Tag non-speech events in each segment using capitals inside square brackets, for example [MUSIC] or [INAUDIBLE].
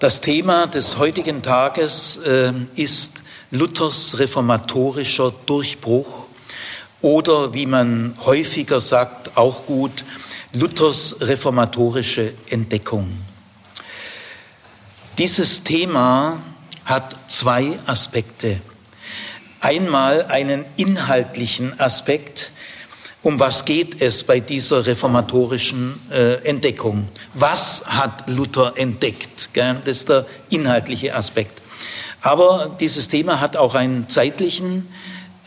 Das Thema des heutigen Tages äh, ist Luthers reformatorischer Durchbruch oder wie man häufiger sagt, auch gut, Luthers reformatorische Entdeckung. Dieses Thema hat zwei Aspekte. Einmal einen inhaltlichen Aspekt, um was geht es bei dieser reformatorischen äh, Entdeckung? Was hat Luther entdeckt? Gell? Das ist der inhaltliche Aspekt. Aber dieses Thema hat auch einen zeitlichen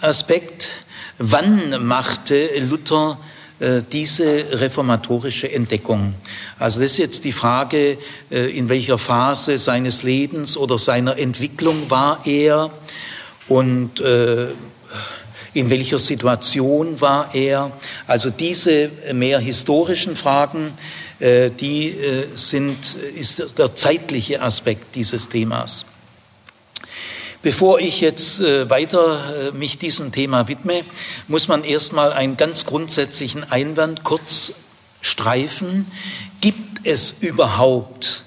Aspekt. Wann machte Luther äh, diese reformatorische Entdeckung? Also das ist jetzt die Frage, äh, in welcher Phase seines Lebens oder seiner Entwicklung war er und äh, in welcher Situation war er. Also diese mehr historischen Fragen, äh, die äh, sind, ist der zeitliche Aspekt dieses Themas. Bevor ich jetzt äh, weiter mich diesem Thema widme, muss man erstmal einen ganz grundsätzlichen Einwand kurz streifen. Gibt es überhaupt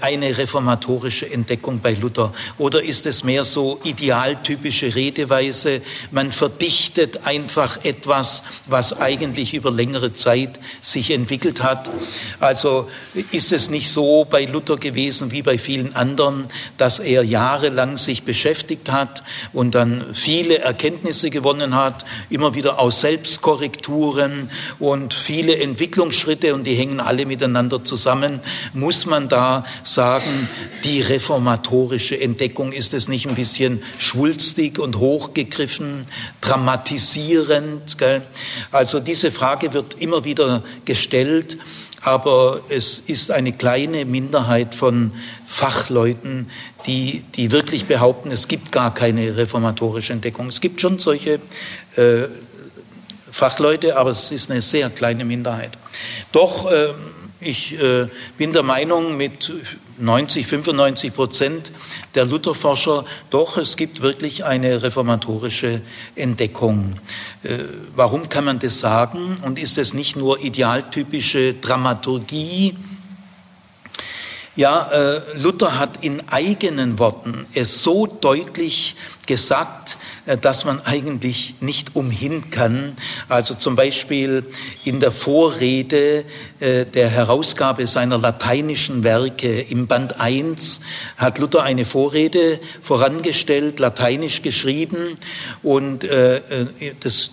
eine reformatorische Entdeckung bei Luther? Oder ist es mehr so idealtypische Redeweise, man verdichtet einfach etwas, was eigentlich über längere Zeit sich entwickelt hat? Also ist es nicht so bei Luther gewesen wie bei vielen anderen, dass er jahrelang sich beschäftigt hat und dann viele Erkenntnisse gewonnen hat, immer wieder aus Selbstkorrekturen und viele Entwicklungsschritte und die hängen alle miteinander zusammen. Muss man da sagen, die reformatorische Entdeckung, ist es nicht ein bisschen schwulstig und hochgegriffen, dramatisierend? Gell? Also diese Frage wird immer wieder gestellt, aber es ist eine kleine Minderheit von Fachleuten, die, die wirklich behaupten, es gibt gar keine reformatorische Entdeckung. Es gibt schon solche äh, Fachleute, aber es ist eine sehr kleine Minderheit. Doch äh, ich äh, bin der Meinung, mit 90, 95 Prozent der Lutherforscher, doch, es gibt wirklich eine reformatorische Entdeckung. Äh, warum kann man das sagen? Und ist es nicht nur idealtypische Dramaturgie? Ja, äh, Luther hat in eigenen Worten es so deutlich gesagt, äh, dass man eigentlich nicht umhin kann. Also zum Beispiel in der Vorrede äh, der Herausgabe seiner lateinischen Werke im Band 1 hat Luther eine Vorrede vorangestellt, lateinisch geschrieben und äh,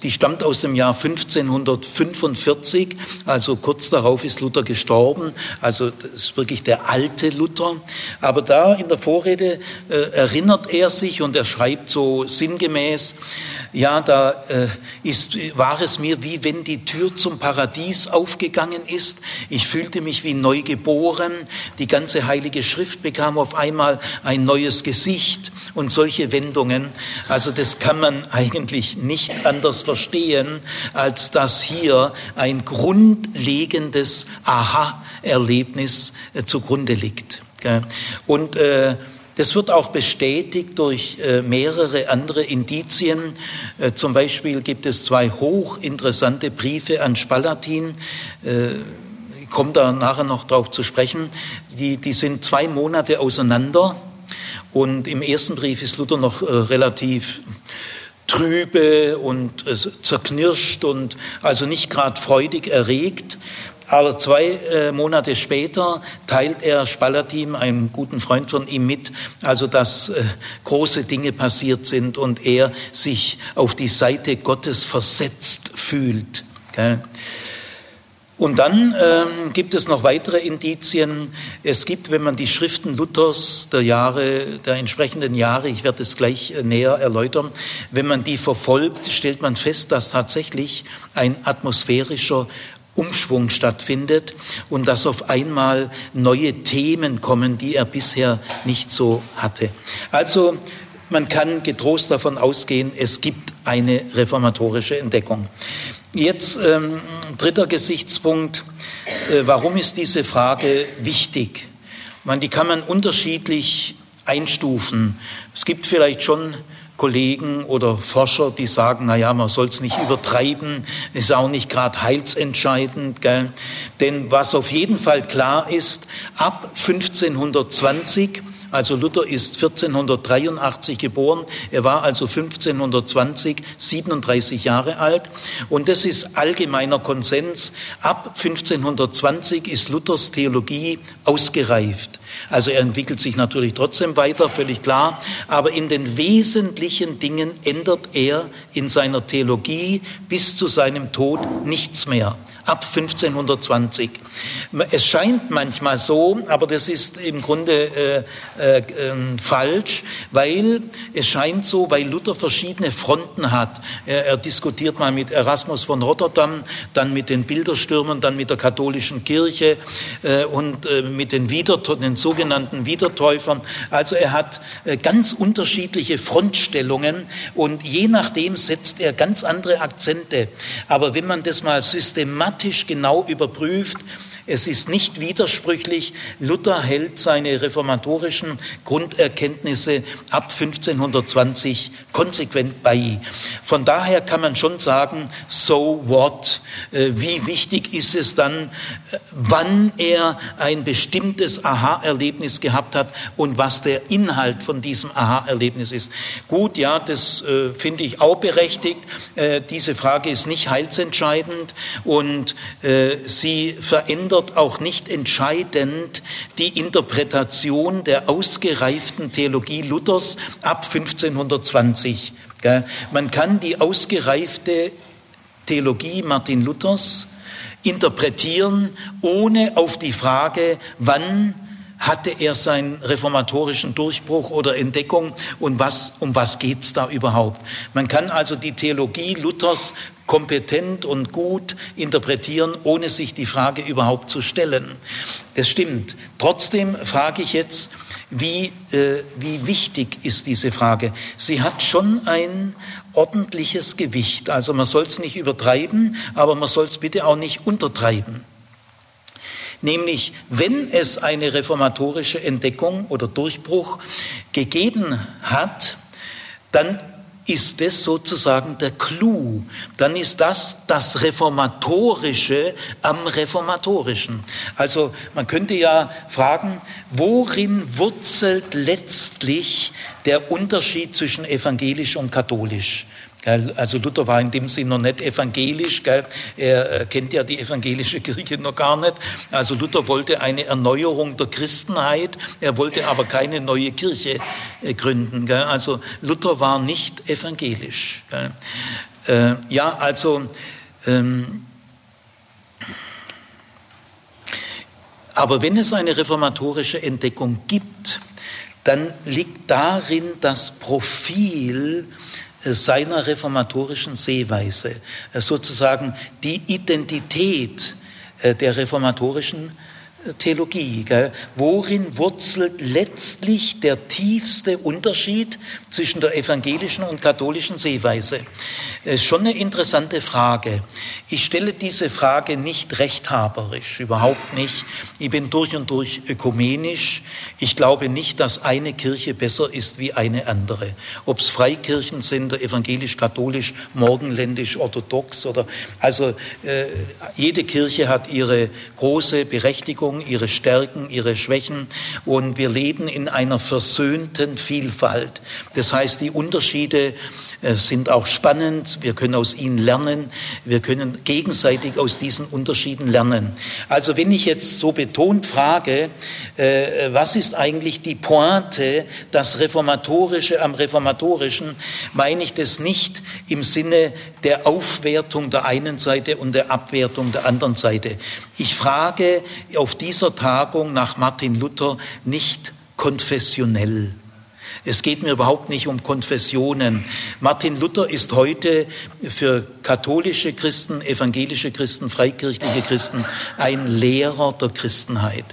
die stammt aus dem Jahr 1545, also kurz darauf ist Luther gestorben, also das ist wirklich der alte Luther. Aber da in der Vorrede erinnert er sich und er schreibt so sinngemäß, ja, da äh, ist, war es mir wie wenn die Tür zum Paradies aufgegangen ist. Ich fühlte mich wie neu geboren. Die ganze Heilige Schrift bekam auf einmal ein neues Gesicht und solche Wendungen. Also das kann man [LAUGHS] eigentlich nicht anders verstehen, als dass hier ein grundlegendes Aha-Erlebnis äh, zugrunde liegt. Und äh, das wird auch bestätigt durch äh, mehrere andere Indizien. Äh, zum Beispiel gibt es zwei hochinteressante Briefe an Spalatin. Äh, ich komme da nachher noch drauf zu sprechen. Die, die sind zwei Monate auseinander. Und im ersten Brief ist Luther noch relativ trübe und zerknirscht und also nicht gerade freudig erregt. Aber zwei äh, Monate später teilt er Spalatin, einem guten Freund von ihm, mit, also dass äh, große Dinge passiert sind und er sich auf die Seite Gottes versetzt fühlt. Gell? Und dann ähm, gibt es noch weitere Indizien. Es gibt, wenn man die Schriften Luthers der Jahre, der entsprechenden Jahre, ich werde es gleich äh, näher erläutern, wenn man die verfolgt, stellt man fest, dass tatsächlich ein atmosphärischer Umschwung stattfindet und dass auf einmal neue Themen kommen, die er bisher nicht so hatte. Also man kann getrost davon ausgehen, es gibt eine reformatorische Entdeckung. Jetzt ähm, dritter Gesichtspunkt, äh, warum ist diese Frage wichtig? Man, die kann man unterschiedlich einstufen. Es gibt vielleicht schon Kollegen oder Forscher, die sagen, na ja, man soll es nicht übertreiben, ist auch nicht gerade heilsentscheidend. Gell? Denn was auf jeden Fall klar ist, ab 1520 also Luther ist 1483 geboren, er war also 1520 37 Jahre alt und das ist allgemeiner Konsens. Ab 1520 ist Luthers Theologie ausgereift. Also er entwickelt sich natürlich trotzdem weiter, völlig klar, aber in den wesentlichen Dingen ändert er in seiner Theologie bis zu seinem Tod nichts mehr ab 1520. Es scheint manchmal so, aber das ist im Grunde äh, äh, äh, falsch, weil es scheint so, weil Luther verschiedene Fronten hat. Er, er, diskutiert mal mit Erasmus von Rotterdam, dann mit den Bilderstürmern, dann mit der katholischen Kirche äh, und äh, mit den, Wieder den sogenannten Wiedertäufern. Also er hat äh, ganz unterschiedliche Frontstellungen und je nachdem setzt er ganz andere Akzente. Aber wenn man das mal systematisch systematisch genau überprüft, es ist nicht widersprüchlich. Luther hält seine reformatorischen Grunderkenntnisse ab 1520 konsequent bei. Von daher kann man schon sagen, so what? Äh, wie wichtig ist es dann, äh, wann er ein bestimmtes Aha-Erlebnis gehabt hat und was der Inhalt von diesem Aha-Erlebnis ist? Gut, ja, das äh, finde ich auch berechtigt. Diese Frage ist nicht heilsentscheidend und sie verändert ändert auch nicht entscheidend die Interpretation der ausgereiften Theologie Luthers ab 1520. Man kann die ausgereifte Theologie Martin Luthers interpretieren, ohne auf die Frage, wann hatte er seinen reformatorischen Durchbruch oder Entdeckung und was, um was geht's da überhaupt? Man kann also die Theologie Luthers kompetent und gut interpretieren, ohne sich die Frage überhaupt zu stellen. Das stimmt. Trotzdem frage ich jetzt, wie, äh, wie wichtig ist diese Frage? Sie hat schon ein ordentliches Gewicht. Also man soll es nicht übertreiben, aber man soll es bitte auch nicht untertreiben. Nämlich, wenn es eine reformatorische Entdeckung oder Durchbruch gegeben hat, dann ist das sozusagen der Clou. Dann ist das das Reformatorische am Reformatorischen. Also man könnte ja fragen, worin wurzelt letztlich der Unterschied zwischen evangelisch und katholisch? Also Luther war in dem Sinn noch nicht evangelisch, er kennt ja die evangelische Kirche noch gar nicht. Also Luther wollte eine Erneuerung der Christenheit, er wollte aber keine neue Kirche äh, gründen. Also Luther war nicht evangelisch. Äh, ja, also ähm, aber wenn es eine reformatorische Entdeckung gibt, dann liegt darin das Profil seiner reformatorischen Sehweise, äh, sozusagen die Identität äh, der reformatorischen Theologie. Gell? Worin wurzelt letztlich der tiefste Unterschied zwischen der evangelischen und katholischen Sehweise? Ist schon eine interessante Frage. Ich stelle diese Frage nicht rechthaberisch, überhaupt nicht. Ich bin durch und durch ökumenisch. Ich glaube nicht, dass eine Kirche besser ist wie eine andere. Ob es Freikirchen sind, evangelisch-katholisch, morgenländisch, orthodox oder also äh, jede Kirche hat ihre große Berechtigung Berufung, ihre Stärken, ihre Schwächen und wir leben in einer versöhnten Vielfalt. Das heißt, die Unterschiede äh, sind auch spannend, wir können aus ihnen lernen, wir können gegenseitig aus diesen Unterschieden lernen. Also wenn ich jetzt so betont frage, was ist eigentlich die Pointe, das Reformatorische am Reformatorischen, meine ich das nicht im Sinne der Aufwertung der einen Seite und der Abwertung der anderen Seite. Ich frage auf dieser Tagung nach Martin Luther nicht konfessionell. Es geht mir überhaupt nicht um Konfessionen. Martin Luther ist heute für katholische Christen, evangelische Christen, freikirchliche Christen ein Lehrer der Christenheit.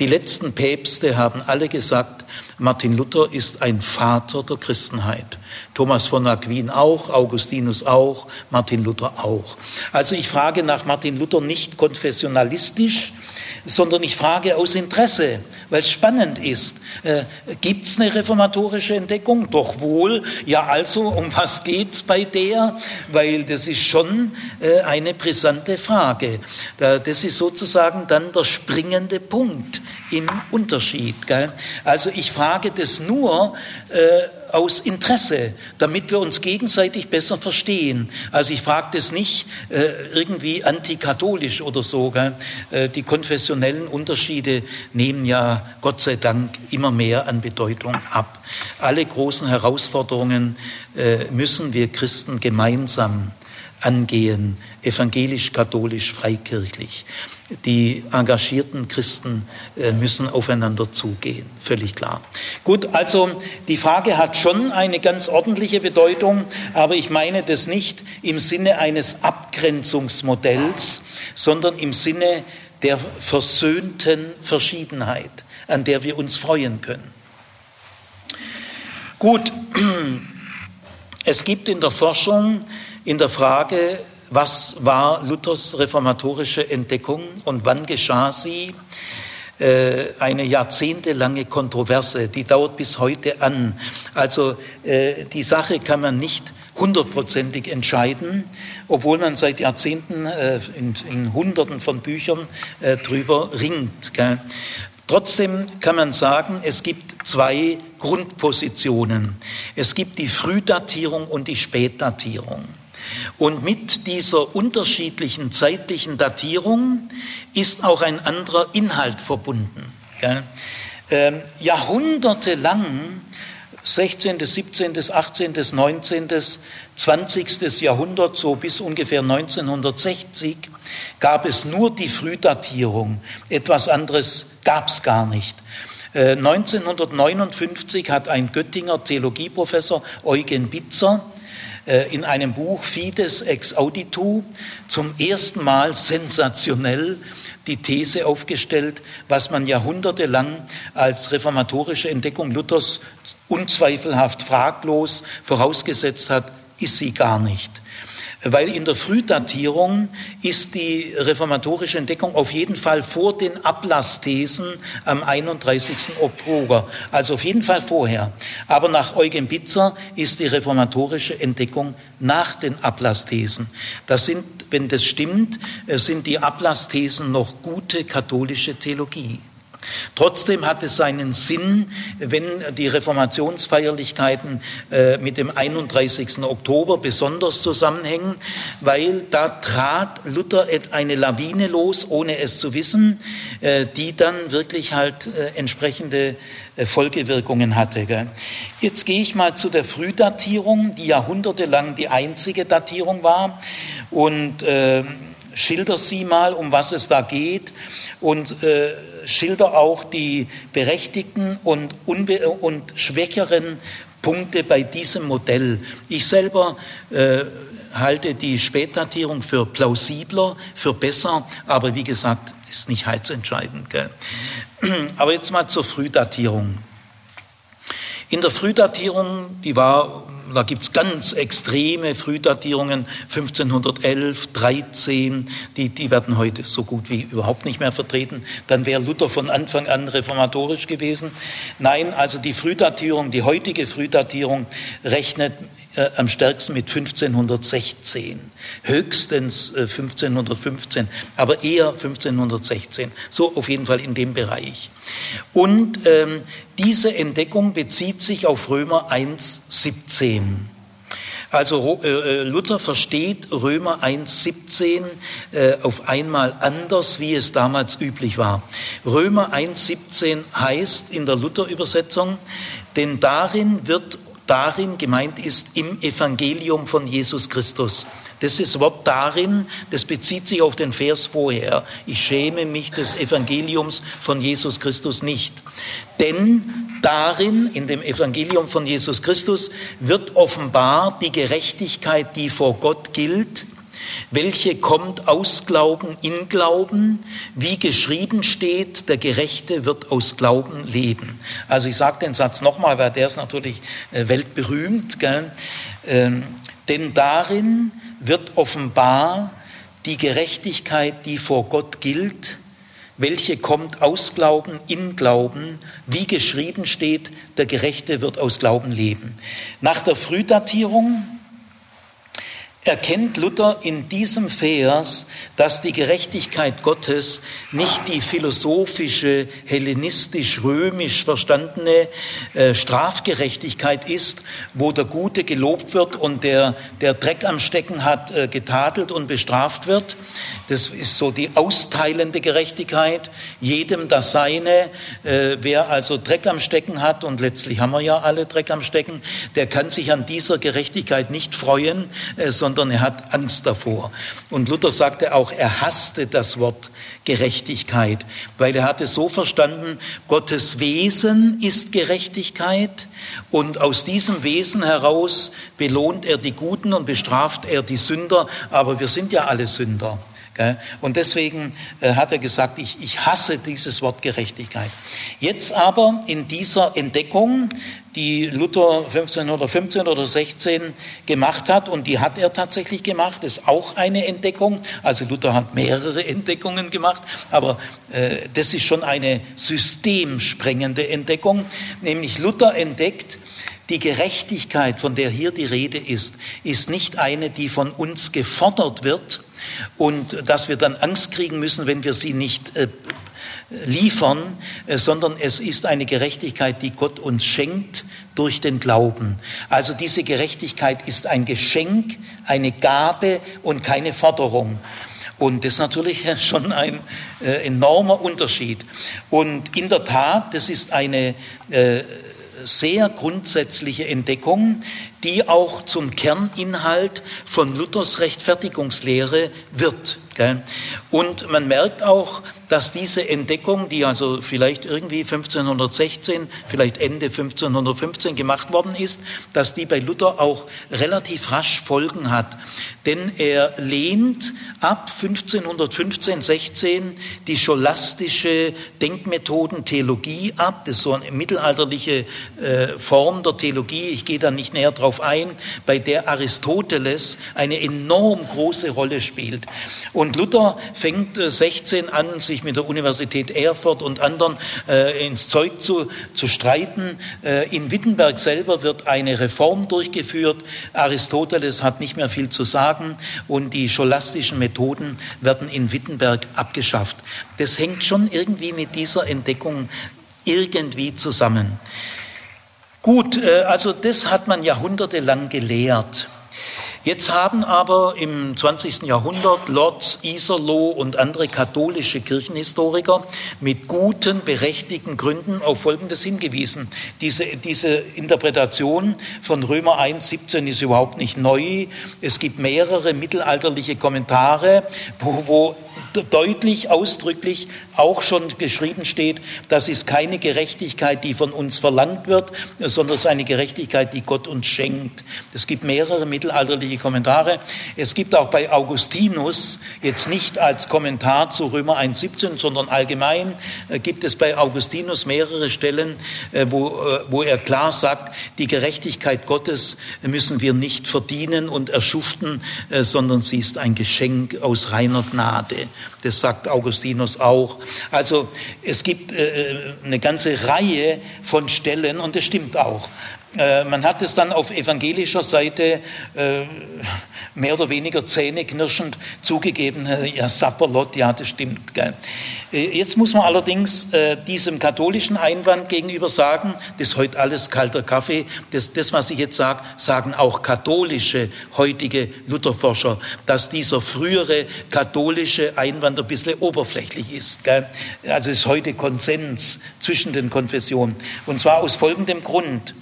Die letzten Päpste haben alle gesagt, Martin Luther ist ein Vater der Christenheit. Thomas von Aquin auch, Augustinus auch, Martin Luther auch. Also ich frage nach Martin Luther nicht konfessionalistisch, sondern ich frage aus Interesse, weil es spannend ist. Äh, Gibt es eine reformatorische Entdeckung? Doch wohl. Ja, also, um was geht's bei der? Weil das ist schon äh, eine brisante Frage. Das ist sozusagen dann der springende Punkt im Unterschied. Gell? Also ich frage das nur, äh, aus Interesse, damit wir uns gegenseitig besser verstehen. Also ich frage das nicht äh, irgendwie antikatholisch oder so. Äh, die konfessionellen Unterschiede nehmen ja Gott sei Dank immer mehr an Bedeutung ab. Alle großen Herausforderungen äh, müssen wir Christen gemeinsam angehen, evangelisch, katholisch, freikirchlich. Die engagierten Christen äh, müssen aufeinander zugehen, völlig klar. Gut, also die Frage hat schon eine ganz ordentliche Bedeutung, aber ich meine das nicht im Sinne eines Abgrenzungsmodells, sondern im Sinne der versöhnten Verschiedenheit, an der wir uns freuen können. Gut, [CLEARS THROAT] es gibt in der Forschung in der Frage was war Luthers reformatorische Entdeckung und wann geschah sie? Äh, eine jahrzehntelange Kontroverse, die dauert bis heute an. Also äh, die Sache kann man nicht hundertprozentig entscheiden, obwohl man seit Jahrzehnten äh, in, in Hunderten von Büchern drüber ringt. Trotzdem kann man sagen, es gibt zwei Grundpositionen. Es gibt die Frühdatierung und die Spätdatierung. Und mit dieser unterschiedlichen zeitlichen Datierung ist auch ein anderer Inhalt verbunden. Ähm, jahrhundertelang, 16., 17., 18., 19., 20. Jahrhundert, so bis ungefähr 1960, gab es nur die Frühdatierung. Etwas anderes gab es gar nicht. 1959 äh, hat ein Göttinger Theologieprofessor Eugen Bitzer in einem Buch Fides ex auditu zum ersten Mal sensationell die These aufgestellt, was man jahrhundertelang als reformatorische Entdeckung Luthers unzweifelhaft fraglos vorausgesetzt hat, ist sie gar nicht weil in der Frühdatierung ist die reformatorische Entdeckung auf jeden Fall vor den Ablassthesen am 31. Oktober, also auf jeden Fall vorher. Aber nach Eugen Bitzer ist die reformatorische Entdeckung nach den Ablassthesen. Das sind, wenn das stimmt, sind die Ablassthesen noch gute katholische Theologie. Trotzdem hat es seinen Sinn, wenn die Reformationsfeierlichkeiten äh, mit dem 31. Oktober besonders zusammenhängen, weil da trat Luther eine Lawine los, ohne es zu wissen, äh, die dann wirklich halt äh, entsprechende Folgewirkungen hatte. Jetzt gehe ich mal zu der Frühdatierung, die jahrhundertelang die einzige Datierung war und schilder sie mal, um was es da geht und schilder auch die berechtigten und, und schwächeren Punkte bei diesem Modell. Ich selber äh, halte die Spätdatierung für plausibler, für besser, aber wie gesagt, ist nicht heilsentscheidend. Gell? [CLEARS THROAT] Aber jetzt mal zur Frühdatierung. In der Frühdatierung, die war da gibt es ganz extreme Frühdatierungen, 1511, 13, die, die werden heute so gut wie überhaupt nicht mehr vertreten. Dann wäre Luther von Anfang an reformatorisch gewesen. Nein, also die Frühdatierung, die heutige Frühdatierung rechnet äh, am stärksten mit 1516, höchstens äh, 1515, aber eher 1516. So auf jeden Fall in dem Bereich. Und ähm, diese Entdeckung bezieht sich auf Römer 1,17. Also äh, äh, Luther versteht Römer 1,17 äh, auf einmal anders, wie es damals üblich war. Römer 1,17 heißt in der Luther-Übersetzung, denn darin wird darin gemeint ist im Evangelium von Jesus Christus. Das ist Wort darin, das bezieht sich auf den Vers vorher. Ich schäme mich des Evangeliums von Jesus Christus nicht. Denn darin, in dem Evangelium von Jesus Christus, wird offenbar die Gerechtigkeit, die vor Gott gilt, welche kommt aus Glauben in Glauben, wie geschrieben steht, der Gerechte wird aus Glauben leben. Also ich sage den Satz nochmal, weil der ist natürlich äh, weltberühmt. Gell? Ähm, denn darin wird offenbar die Gerechtigkeit, die vor Gott gilt, welche kommt aus Glauben, in Glauben, wie geschrieben steht, der Gerechte wird aus Glauben leben. Nach der Frühdatierung erkennt Luther in diesem Vers, dass die Gerechtigkeit Gottes nicht die philosophische, hellenistisch-römisch verstandene äh, Strafgerechtigkeit ist, wo der Gute gelobt wird und der, der Dreck am Stecken hat, äh, getadelt und bestraft wird. Das ist so die austeilende Gerechtigkeit, jedem das Seine. Äh, wer also Dreck am Stecken hat, und letztlich haben wir ja alle Dreck am Stecken, der kann sich an dieser Gerechtigkeit nicht freuen, sondern sondern er hat Angst davor. Und Luther sagte auch, er hasste das Wort Gerechtigkeit, weil er hatte so verstanden, Gottes Wesen ist Gerechtigkeit und aus diesem Wesen heraus belohnt er die Guten und bestraft er die Sünder, aber wir sind ja alle Sünder. Und deswegen äh, hat er gesagt, ich, ich hasse dieses Wort Gerechtigkeit. Jetzt aber in dieser Entdeckung, die Luther 1515 oder 16 gemacht hat, und die hat er tatsächlich gemacht, ist auch eine Entdeckung. Also Luther hat mehrere [LAUGHS] Entdeckungen gemacht, aber äh, das ist schon eine systemsprengende Entdeckung, nämlich Luther entdeckt, die Gerechtigkeit, von der hier die Rede ist, ist nicht eine, die von uns gefordert wird und dass wir dann Angst kriegen müssen, wenn wir sie nicht äh, liefern, äh, sondern es ist eine Gerechtigkeit, die Gott uns schenkt durch den Glauben. Also diese Gerechtigkeit ist ein Geschenk, eine Gabe und keine Forderung. Und das ist natürlich [LAUGHS] schon ein äh, enormer Unterschied. Und in der Tat, das ist eine äh, sehr grundsätzliche Entdeckung, die auch zum Kerninhalt von Luthers Rechtfertigungslehre wird. Und man merkt auch, dass diese Entdeckung, die also vielleicht irgendwie 1516, vielleicht Ende 1515 gemacht worden ist, dass die bei Luther auch relativ rasch Folgen hat. Denn er lehnt ab 1515, 16 die scholastische Denkmethoden Theologie ab. Das ist so eine mittelalterliche äh, Form der Theologie. Ich gehe da nicht näher drauf ein, bei der Aristoteles eine enorm große Rolle spielt. Und Luther fängt 16 äh, an, sich mit der Universität Erfurt und anderen äh, ins Zeug zu, zu streiten. Äh, in Wittenberg selber wird eine Reform durchgeführt. Aristoteles hat nicht mehr viel zu sagen und die scholastischen Methoden werden in Wittenberg abgeschafft. Das hängt schon irgendwie mit dieser Entdeckung irgendwie zusammen. Gut, äh, also das hat man jahrhundertelang gelehrt. Jetzt haben aber im 20. Jahrhundert Lords Iserloh und andere katholische Kirchenhistoriker mit guten, berechtigten Gründen auf Folgendes hingewiesen. Diese, diese Interpretation von Römer 1, 17 ist überhaupt nicht neu. Es gibt mehrere mittelalterliche Kommentare, wo, wo deutlich, ausdrücklich auch schon geschrieben steht, das ist keine Gerechtigkeit, die von uns verlangt wird, sondern es ist eine Gerechtigkeit, die Gott uns schenkt. Es gibt mehrere mittelalterliche Kommentare. Es gibt auch bei Augustinus, jetzt nicht als Kommentar zu Römer 1,17, sondern allgemein, äh, gibt es bei Augustinus mehrere Stellen, äh, wo, äh, wo er klar sagt, die Gerechtigkeit Gottes müssen wir nicht verdienen und erschuften, sondern sie ist ein Geschenk aus reiner Gnade. Das sagt Augustinus auch. Also es gibt äh, eine ganze Reihe von Stellen und das stimmt auch. Äh, man hat es dann auf evangelischer Seite äh, mehr oder weniger zähneknirschend zugegeben, äh, ja, Sapperlot, ja, das stimmt. Gell. Jetzt muss man allerdings diesem katholischen Einwand gegenüber sagen, das ist heute alles kalter Kaffee, das, das was ich jetzt sage, sagen auch katholische heutige Lutherforscher, dass dieser frühere katholische Einwand ein bisschen oberflächlich ist. Gell. Also ist heute Konsens zwischen den Konfessionen. Und zwar aus folgendem Grund.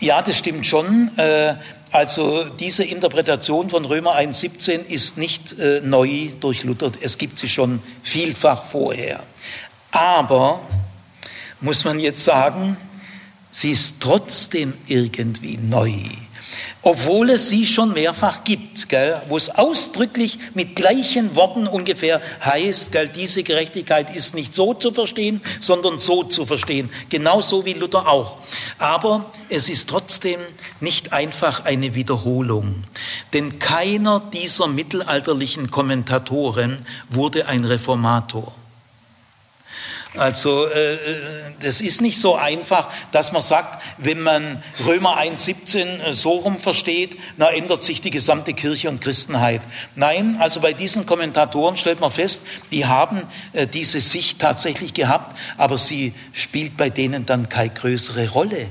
Ja, das stimmt schon. Äh, also diese Interpretation von Römer 1.17 ist nicht äh, neu durch Luther. Es gibt sie schon vielfach vorher. Aber, muss man jetzt sagen, sie ist trotzdem irgendwie neu obwohl es sie schon mehrfach gibt, gell, wo es ausdrücklich mit gleichen Worten ungefähr heißt, gell, diese Gerechtigkeit ist nicht so zu verstehen, sondern so zu verstehen, genauso wie Luther auch. Aber es ist trotzdem nicht einfach eine Wiederholung. Denn keiner dieser mittelalterlichen Kommentatoren wurde ein Reformator. Also äh, das ist nicht so einfach, dass man sagt, wenn man Römer 1.17 äh, so rum versteht, na ändert sich die gesamte Kirche und Christenheit. Nein, also bei diesen Kommentatoren stellt man fest, die haben äh, diese Sicht tatsächlich gehabt, aber sie spielt bei denen dann keine größere Rolle.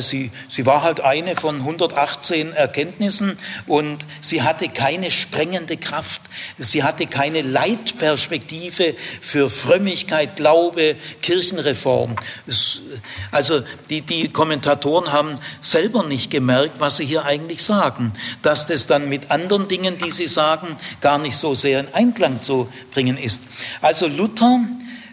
Sie, sie war halt eine von 118 Erkenntnissen und sie hatte keine sprengende Kraft. Sie hatte keine Leitperspektive für Frömmigkeit, Glaube, Kirchenreform. Also die, die Kommentatoren haben selber nicht gemerkt, was sie hier eigentlich sagen. Dass das dann mit anderen Dingen, die sie sagen, gar nicht so sehr in Einklang zu bringen ist. Also Luther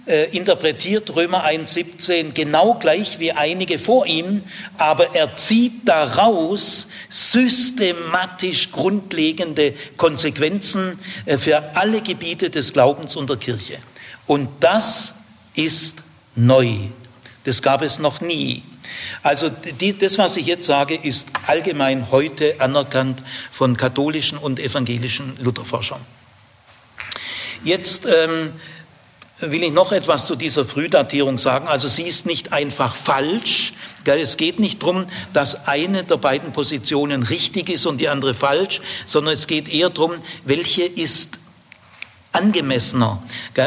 äh, interpretiert Römer 1.17 genau gleich wie einige vor ihm, aber er zieht daraus systematisch grundlegende Konsequenzen äh, für alle Gebiete des Glaubens und der Kirche. Und das ist neu. Das gab es noch nie. Also die, das, was ich jetzt sage, ist allgemein heute anerkannt von katholischen und evangelischen Lutherforschern. Jetzt ähm, will ich noch etwas zu dieser Frühdatierung sagen. Also sie ist nicht einfach falsch. Es geht nicht darum, dass eine der beiden Positionen richtig ist und die andere falsch, sondern es geht eher darum, welche ist angemessener.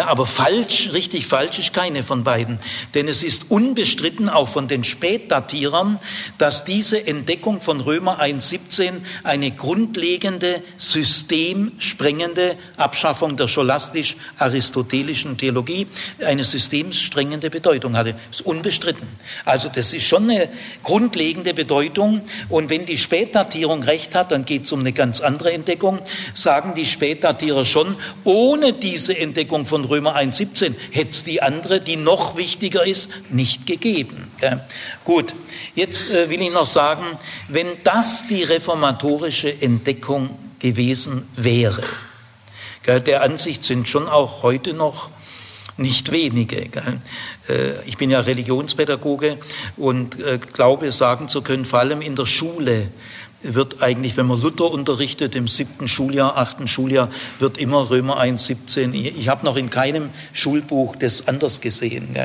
Aber falsch, richtig falsch ist keine von beiden. Denn es ist unbestritten, auch von den Spätdatierern, dass diese Entdeckung von Römer 1.17 eine grundlegende, systemsprengende Abschaffung der scholastisch-aristotelischen Theologie, eine systemsprengende Bedeutung hatte. Das ist unbestritten. Also das ist schon eine grundlegende Bedeutung. Und wenn die Spätdatierung recht hat, dann geht es um eine ganz andere Entdeckung, sagen die Spätdatierer schon, oh ohne diese Entdeckung von Römer 1.17 hätte es die andere, die noch wichtiger ist, nicht gegeben. Gut, jetzt äh, will ich noch sagen, wenn das die reformatorische Entdeckung gewesen wäre, der Ansicht sind schon auch heute noch nicht wenige. Äh, ich bin ja Religionspädagoge und äh, glaube sagen zu können, vor allem in der Schule wird eigentlich, wenn man Luther unterrichtet, im siebten Schuljahr, achten Schuljahr, wird immer Römer 1, 17. Ich habe noch in keinem Schulbuch das anders gesehen.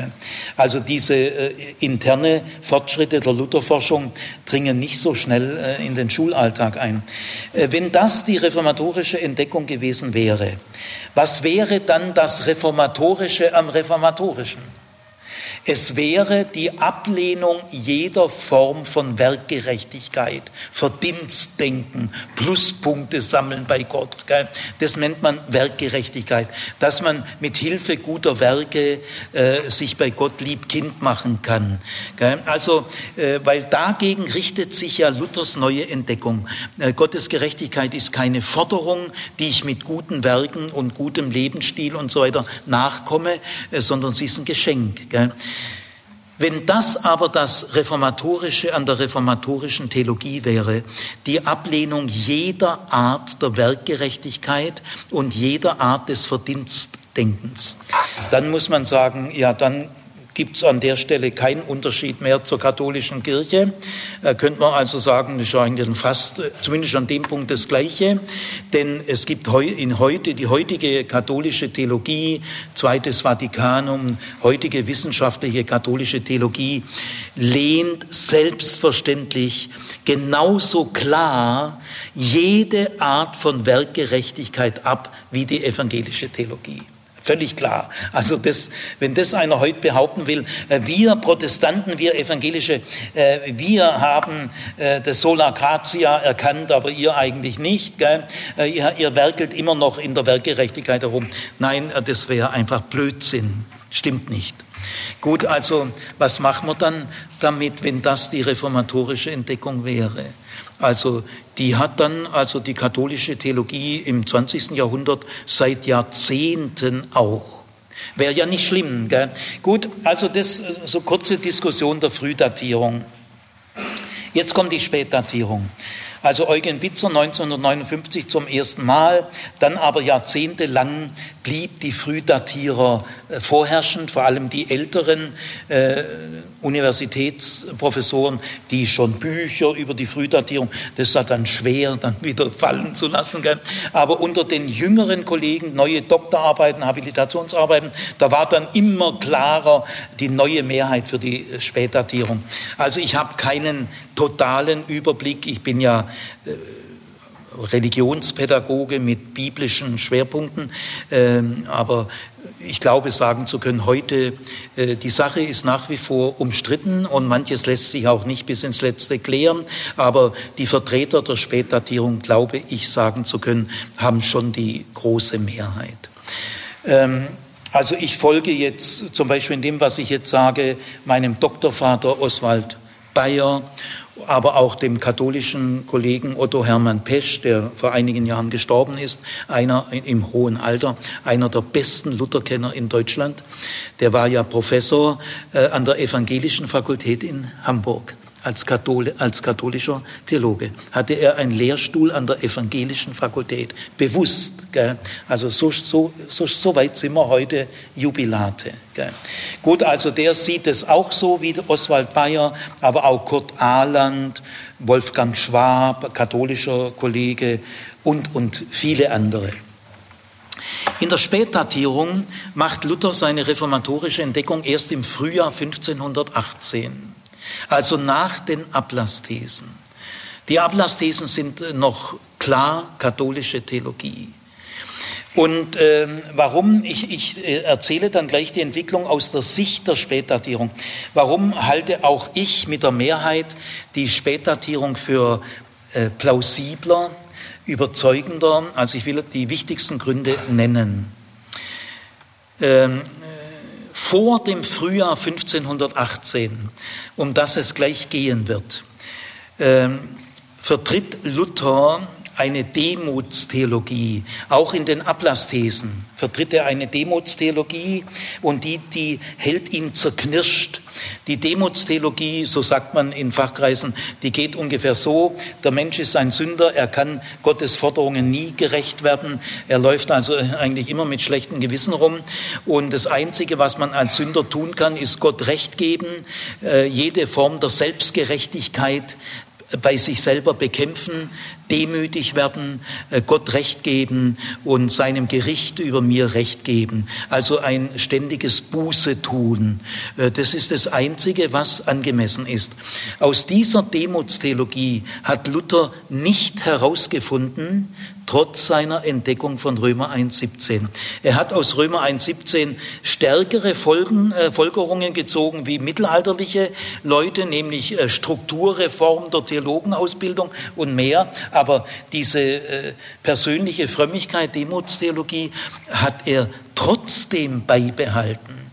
Also diese äh, interne Fortschritte der Lutherforschung dringen nicht so schnell äh, in den Schulalltag ein. Äh, wenn das die reformatorische Entdeckung gewesen wäre, was wäre dann das Reformatorische am Reformatorischen? Es wäre die Ablehnung jeder Form von Werkgerechtigkeit, Verdienstdenken, Pluspunkte sammeln bei Gott. Gell? Das nennt man Werkgerechtigkeit, dass man mit Hilfe guter Werke äh, sich bei Gott lieb Kind machen kann. Gell? Also, äh, weil dagegen richtet sich ja Luthers neue Entdeckung. Äh, Gottes Gerechtigkeit ist keine Forderung, die ich mit guten Werken und gutem Lebensstil und so weiter nachkomme, äh, sondern sie ist ein Geschenk. Gell? Wenn das aber das Reformatorische an der reformatorischen Theologie wäre, die Ablehnung jeder Art der Werkgerechtigkeit und jeder Art des Verdienstdenkens, dann muss man sagen, ja, dann gibt es an der Stelle keinen Unterschied mehr zur katholischen Kirche. Da könnte man also sagen, ist eigentlich fast, zumindest an dem Punkt das Gleiche. Denn es gibt in heute, die heutige katholische Theologie, zweites Vatikanum, heutige wissenschaftliche katholische Theologie, lehnt selbstverständlich genauso klar jede Art von Werkgerechtigkeit ab wie die evangelische Theologie. Völlig klar. Also das, wenn das einer heute behaupten will, äh, wir Protestanten, wir Evangelische, äh, wir haben äh, das Sola Gratia erkannt, aber ihr eigentlich nicht. Gell? Ihr, ihr werkelt immer noch in der Werkgerechtigkeit herum. Nein, das wäre einfach Blödsinn. Stimmt nicht. Gut, also was machen wir dann damit, wenn das die reformatorische Entdeckung wäre? Also die hat dann also die katholische Theologie im 20. Jahrhundert seit Jahrzehnten auch. Wäre ja nicht schlimm. Gell? Gut, also das so kurze Diskussion der Frühdatierung. Jetzt kommt die Spätdatierung. Also Eugen Bitzer 1959 zum ersten Mal, dann aber jahrzehntelang blieb die Frühdatierer äh, vorherrschend, vor allem die älteren äh, Universitätsprofessoren, die schon Bücher über die Frühdatierung, das war dann schwer, dann [LAUGHS] wieder fallen zu lassen. Gell? Aber unter den jüngeren Kollegen, neue Doktorarbeiten, Habilitationsarbeiten, da war dann immer klarer die neue Mehrheit für die Spätdatierung. Also ich habe keinen totalen Überblick. Ich bin ja äh, Religionspädagoge mit biblischen Schwerpunkten, ähm, aber ich glaube sagen zu können, heute äh, die Sache ist nach wie vor umstritten und manches lässt sich auch nicht bis ins Letzte klären, aber die Vertreter der Spätdatierung, glaube ich sagen zu können, haben schon die große Mehrheit. Ähm, also ich folge jetzt zum Beispiel in dem, was ich jetzt sage, meinem Doktorvater Oswald Bayer aber auch dem katholischen Kollegen Otto Hermann Pesch, der vor einigen Jahren gestorben ist, einer im hohen Alter, einer der besten Lutherkenner in Deutschland. Der war ja Professor äh, an der Evangelischen Fakultät in Hamburg als, Kathol als katholischer Theologe, hatte er einen Lehrstuhl an der evangelischen Fakultät, bewusst. Gell? Also so, so, so, so weit sind wir heute Jubilate. Gell? Gut, also der sieht es auch so wie Oswald Bayer, aber auch Kurt Ahland, Wolfgang Schwab, katholischer Kollege und, und viele andere. In der Spätdatierung macht Luther seine reformatorische Entdeckung erst im Frühjahr 1518 also nach den Ablassthesen. Die Ablassthesen sind noch klar katholische Theologie. Und äh, warum? Ich, ich äh, erzähle dann gleich die Entwicklung aus der Sicht der Spätdatierung. Warum halte auch ich mit der Mehrheit die Spätdatierung für äh, plausibler, überzeugender? Also ich will die wichtigsten Gründe nennen. Ähm, vor dem Frühjahr 1518, um das es gleich gehen wird, ähm, vertritt Luther eine Demutstheologie. Auch in den Ablassthesen vertritt er eine Demutstheologie und die, die hält ihn zerknirscht. Die Demutstheologie, so sagt man in Fachkreisen, die geht ungefähr so, der Mensch ist ein Sünder, er kann Gottes Forderungen nie gerecht werden, er läuft also eigentlich immer mit schlechtem Gewissen rum und das Einzige, was man als Sünder tun kann, ist Gott Recht geben, äh, jede Form der Selbstgerechtigkeit bei sich selber bekämpfen, demütig werden, äh, Gott Recht geben und seinem Gericht über mir Recht geben. Also ein ständiges Buße tun. Äh, das ist das Einzige, was angemessen ist. Aus dieser Demutstheologie hat Luther nicht herausgefunden, trotz seiner Entdeckung von Römer 1.17. Er hat aus Römer 1.17 stärkere Folgen, äh, Folgerungen gezogen wie mittelalterliche Leute, nämlich äh, Strukturreform der Theologenausbildung und mehr. Aber diese äh, persönliche Frömmigkeit, Demutstheologie hat er trotzdem beibehalten.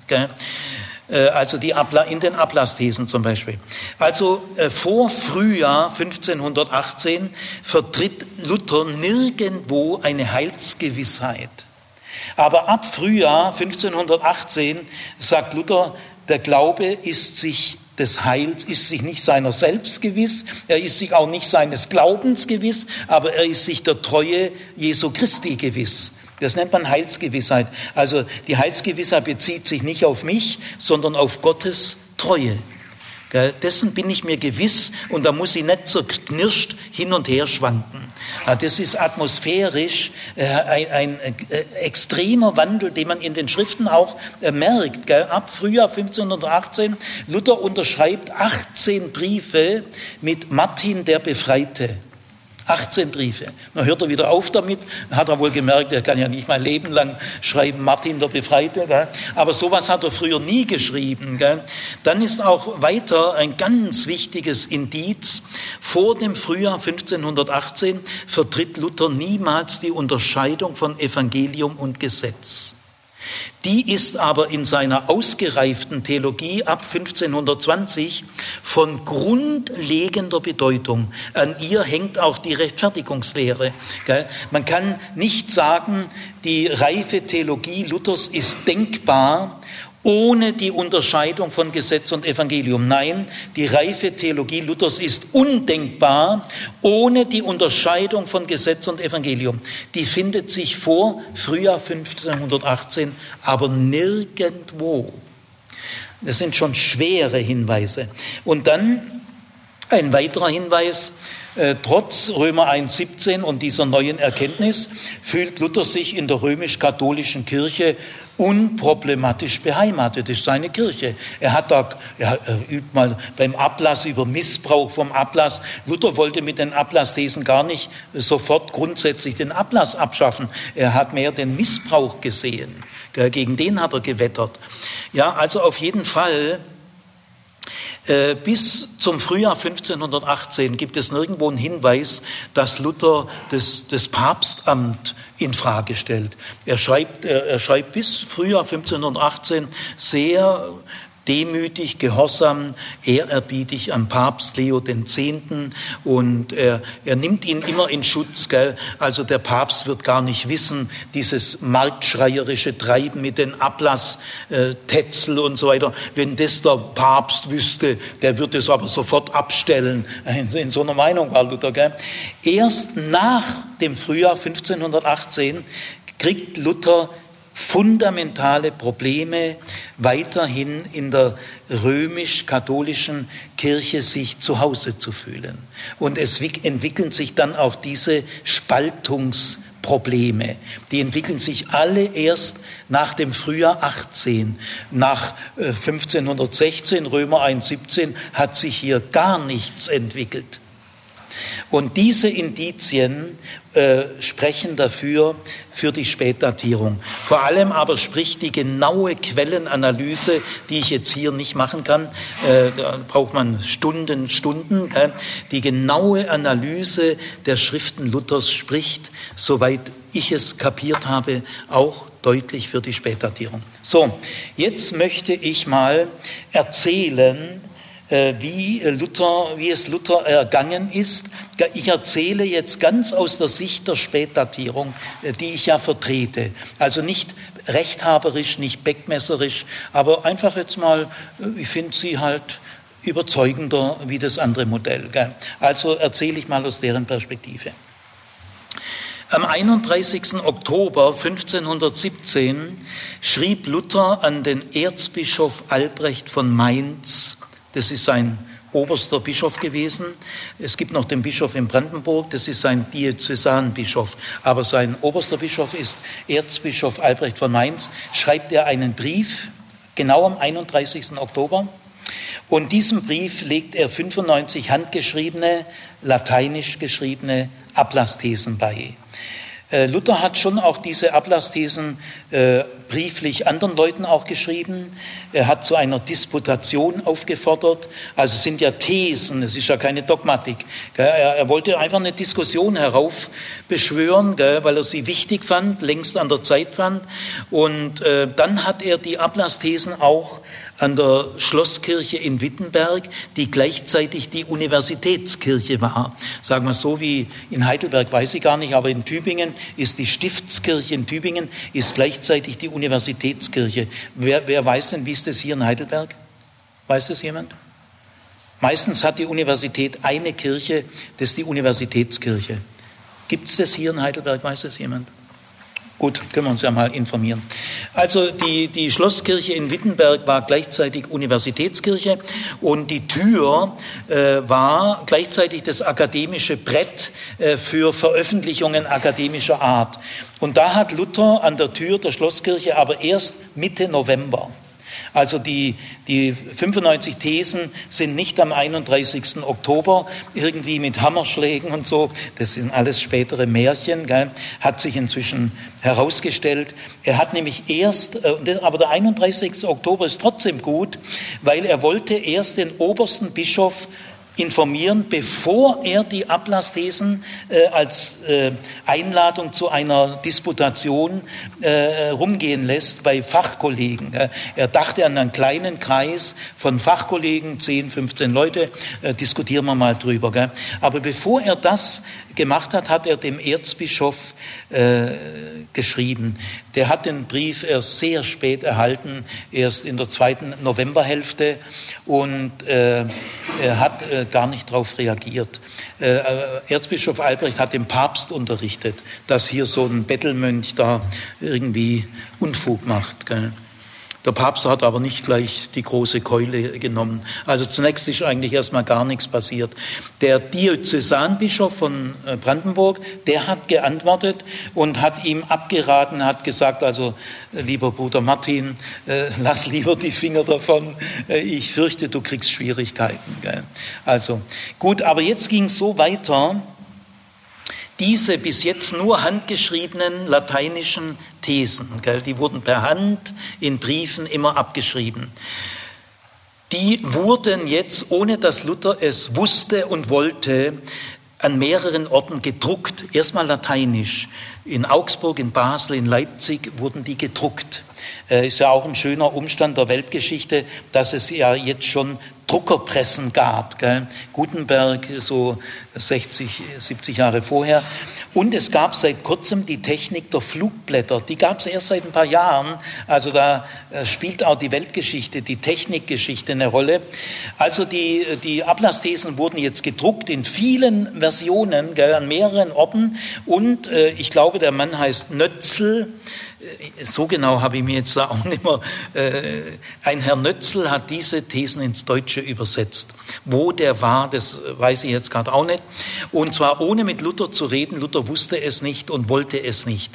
Äh, also die Abla in den Ablassthesen zum Beispiel. Also äh, vor Frühjahr 1518 vertritt Luther nirgendwo eine Heilsgewissheit. Aber ab Frühjahr 1518 sagt Luther, der Glaube ist sich des Heils, ist sich nicht seiner selbst gewiss, er ist sich auch nicht seines Glaubens gewiss, aber er ist sich der Treue Jesu Christi gewiss. Das nennt man Heilsgewissheit. Also die Heilsgewissheit bezieht sich nicht auf mich, sondern auf Gottes Treue. Dessen bin ich mir gewiss und da muss ich nicht zerknirscht hin und her schwanken. Das ist atmosphärisch äh, ein, ein, äh, extremer Wandel, den man in den Schriften auch äh, merkt. Ab Frühjahr 1518, Luther unterschreibt 18 Briefe mit Martin der Befreite. 18 Briefe. Dann hört er wieder auf damit, hat er wohl gemerkt, er kann ja nicht mein Leben lang schreiben, Martin der Befreite. Gell? Aber sowas hat er früher nie geschrieben. Gell? Dann ist auch weiter ein ganz wichtiges Indiz. Vor dem Frühjahr 1518 vertritt Luther niemals die Unterscheidung von Evangelium und Gesetz. Die ist aber in seiner ausgereiften Theologie ab 1520 von grundlegender Bedeutung. An ihr hängt auch die Rechtfertigungslehre. Man kann nicht sagen, die reife Theologie Luthers ist denkbar ohne die Unterscheidung von Gesetz und Evangelium. Nein, die reife Theologie Luthers ist undenkbar ohne die Unterscheidung von Gesetz und Evangelium. Die findet sich vor Frühjahr 1518, aber nirgendwo. Das sind schon schwere Hinweise. Und dann ein weiterer Hinweis, äh, trotz Römer 1.17 und dieser neuen Erkenntnis fühlt Luther sich in der römisch-katholischen Kirche unproblematisch beheimatet. Ist seine Kirche. Er hat da, er übt mal beim Ablass über Missbrauch vom Ablass. Luther wollte mit den Ablassthesen gar nicht sofort grundsätzlich den Ablass abschaffen. Er hat mehr den Missbrauch gesehen. Gegen den hat er gewettert. Ja, also auf jeden Fall bis zum Frühjahr 1518 gibt es nirgendwo einen Hinweis, dass Luther das, das Papstamt in Frage stellt. Er schreibt, er, er schreibt bis Frühjahr 1518 sehr demütig, gehorsam, ehrerbietig am Papst Leo X. Und er, er nimmt ihn immer in Schutz. Gell? Also der Papst wird gar nicht wissen, dieses marktschreierische Treiben mit den Ablasstätzel und so weiter. Wenn das der Papst wüsste, der würde es aber sofort abstellen. [LAUGHS] In so einer Meinung war Luther. Gell? Erst nach dem Frühjahr 1518 kriegt Luther fundamentale Probleme weiterhin in der römisch-katholischen Kirche sich zu Hause zu fühlen. Und es entwickeln sich dann auch diese Spaltungsprobleme. Die entwickeln sich alle erst nach dem Frühjahr 18. Nach 1516, äh, Römer 1,17, hat sich hier gar nichts entwickelt. Und diese Indizien äh, sprechen dafür, für die Spätdatierung. Vor allem aber spricht die genaue Quellenanalyse, die ich jetzt hier nicht machen kann, äh, da braucht man Stunden, Stunden. Äh, die genaue Analyse der Schriften Luthers spricht, soweit ich es kapiert habe, auch deutlich für die Spätdatierung. So, jetzt möchte ich mal erzählen, äh, wie, Luther, wie es Luther ergangen ist. Ich erzähle jetzt ganz aus der Sicht der Spätdatierung, äh, die ich ja vertrete. Also nicht rechthaberisch, nicht beckmesserisch, aber einfach jetzt mal, äh, ich finde sie halt überzeugender wie das andere Modell. Also erzähle ich mal aus deren Perspektive. Am 31. Oktober 1517 schrieb Luther an den Erzbischof Albrecht von Mainz, das ist sein oberster Bischof gewesen. Es gibt noch den Bischof in Brandenburg, das ist sein Diözesanbischof. Aber sein oberster Bischof ist Erzbischof Albrecht von Mainz. Schreibt er einen Brief, genau am 31. Oktober. Und diesem Brief legt er 95 handgeschriebene, lateinisch geschriebene Ablassthesen bei. Äh, Luther hat schon auch diese Ablassthesen äh, brieflich anderen Leuten auch geschrieben. Er hat zu einer Disputation aufgefordert. Also es sind ja Thesen, es ist ja keine Dogmatik. Er, wollte einfach eine Diskussion heraufbeschwören, weil er sie wichtig fand, längst an der Zeit fand. Und äh, dann hat er die Ablassthesen auch an der Schlosskirche in Wittenberg, die gleichzeitig die Universitätskirche war. Sagen wir so wie in Heidelberg, weiß ich gar nicht, aber in Tübingen ist die Stiftskirche in Tübingen, ist gleichzeitig die Universitätskirche. Wer, wer weiß denn, wie ist das hier in Heidelberg? Weiß das jemand? Meistens hat die Universität eine Kirche, das ist die Universitätskirche. Gibt es das hier in Heidelberg? Weiß das jemand? Gut, können wir uns ja mal informieren. Also die, die Schlosskirche in Wittenberg war gleichzeitig Universitätskirche und die Tür äh, war gleichzeitig das akademische Brett äh, für Veröffentlichungen akademischer Art. Und da hat Luther an der Tür der Schlosskirche aber erst Mitte November also die, die 95 Thesen sind nicht am 31. Oktober irgendwie mit Hammerschlägen und so, das sind alles spätere Märchen, gell? hat sich inzwischen herausgestellt. Er hat nämlich erst, äh, aber der 31. Oktober ist trotzdem gut, weil er wollte erst den obersten Bischof informieren, bevor er die Ablassthesen äh, als äh, Einladung zu einer Disputation äh, rumgehen lässt bei Fachkollegen. Er dachte an einen kleinen Kreis von Fachkollegen, 10, 15 Leute, äh, diskutieren wir mal drüber. Gell? Aber bevor er das gemacht hat, hat er dem Erzbischof äh, geschrieben. Der hat den Brief erst sehr spät erhalten, erst in der zweiten Novemberhälfte und äh, er hat äh, gar nicht darauf reagiert. Äh, Erzbischof Albrecht hat dem Papst unterrichtet, dass hier so ein Bettelmönch da irgendwie Unfug macht. Gell? Der Papst hat aber nicht gleich die große Keule genommen. Also zunächst ist eigentlich erstmal gar nichts passiert. Der Diözesanbischof von äh, Brandenburg, der hat geantwortet und hat ihm abgeraten, hat gesagt, also lieber Bruder Martin, äh, lass lieber die Finger davon. Äh, ich fürchte, du kriegst Schwierigkeiten. Also gut, aber jetzt ging es so weiter diese bis jetzt nur handgeschriebenen lateinischen Thesen, gell, die wurden per Hand in Briefen immer abgeschrieben, die wurden jetzt, ohne dass Luther es wusste und wollte, an mehreren Orten gedruckt, erstmal lateinisch. In Augsburg, in Basel, in Leipzig wurden die gedruckt. Äh, ist ja auch ein schöner Umstand der Weltgeschichte, dass es ja jetzt schon Druckerpressen gab. Gell? Gutenberg so 60, 70 Jahre vorher. Und es gab seit kurzem die Technik der Flugblätter. Die gab es erst seit ein paar Jahren. Also da äh, spielt auch die Weltgeschichte, die Technikgeschichte eine Rolle. Also die, die Ablassthesen wurden jetzt gedruckt in vielen Versionen, gell, an mehreren Orten. Und äh, ich glaube, der Mann heißt Nötzel so genau habe ich mir jetzt auch nicht mehr. Äh, ein Herr Nötzel hat diese Thesen ins Deutsche übersetzt. Wo der war, das weiß ich jetzt gerade auch nicht. Und zwar ohne mit Luther zu reden. Luther wusste es nicht und wollte es nicht.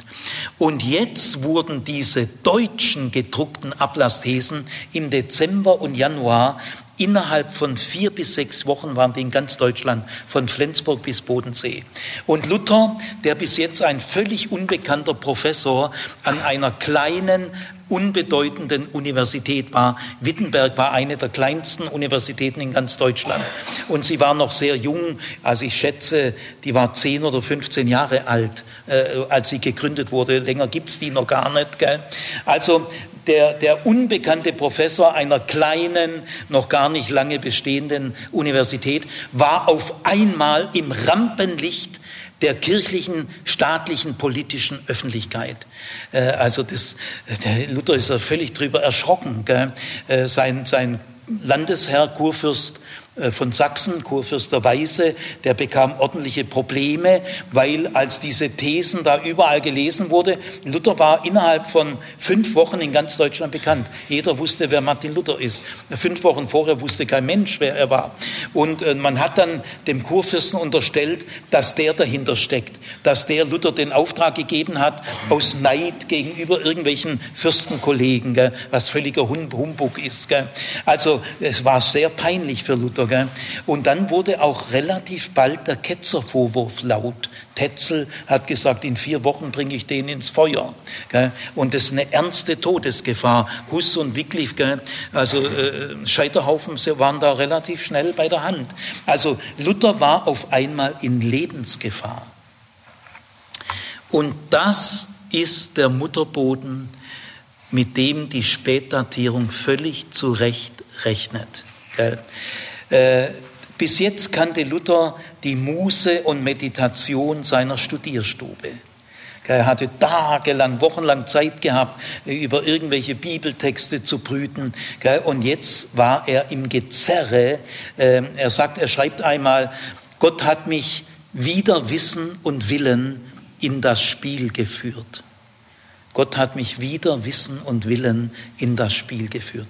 Und jetzt wurden diese deutschen gedruckten Ablassthesen im Dezember und Januar Innerhalb von vier bis sechs Wochen waren die in ganz Deutschland, von Flensburg bis Bodensee. Und Luther, der bis jetzt ein völlig unbekannter Professor an einer kleinen, unbedeutenden Universität war. Wittenberg war eine der kleinsten Universitäten in ganz Deutschland. Und sie war noch sehr jung, also ich schätze, die war zehn oder 15 Jahre alt, äh, als sie gegründet wurde. Länger gibt's die noch gar nicht. Gell? Also der, der unbekannte Professor einer kleinen, noch gar nicht lange bestehenden Universität war auf einmal im Rampenlicht der kirchlichen, staatlichen, politischen Öffentlichkeit. Äh, also das, der Luther ist ja völlig drüber erschrocken. Gell? Äh, sein, sein Landesherr, Kurfürst von Sachsen, Kurfürst der Weise, der bekam ordentliche Probleme, weil als diese Thesen da überall gelesen wurde, Luther war innerhalb von fünf Wochen in ganz Deutschland bekannt. Jeder wusste, wer Martin Luther ist. Fünf Wochen vorher wusste kein Mensch, wer er war. Und äh, man hat dann dem Kurfürsten unterstellt, dass der dahinter steckt, dass der Luther den Auftrag gegeben hat, aus Neid gegenüber irgendwelchen Fürstenkollegen, was völliger Humbug ist. Also es war sehr peinlich für Luther. Gell? Und dann wurde auch relativ bald der Ketzervorwurf laut. Tetzel hat gesagt, in vier Wochen bringe ich den ins Feuer. Gell? Und das ist eine ernste Todesgefahr. Huss und Wycliffe, gell? also äh, Scheiterhaufen waren da relativ schnell bei der Hand. Also Luther war auf einmal in Lebensgefahr. Und das ist der Mutterboden, mit dem die Spätdatierung völlig zu Recht rechnet. Gell? Äh, bis jetzt kannte Luther die Muße und Meditation seiner Studierstube. Er hatte tagelang, wochenlang Zeit gehabt, über irgendwelche Bibeltexte zu brüten. Und jetzt war er im Gezerre. Ähm, er sagt, er schreibt einmal, Gott hat mich wieder Wissen und Willen in das Spiel geführt. Gott hat mich wieder Wissen und Willen in das Spiel geführt.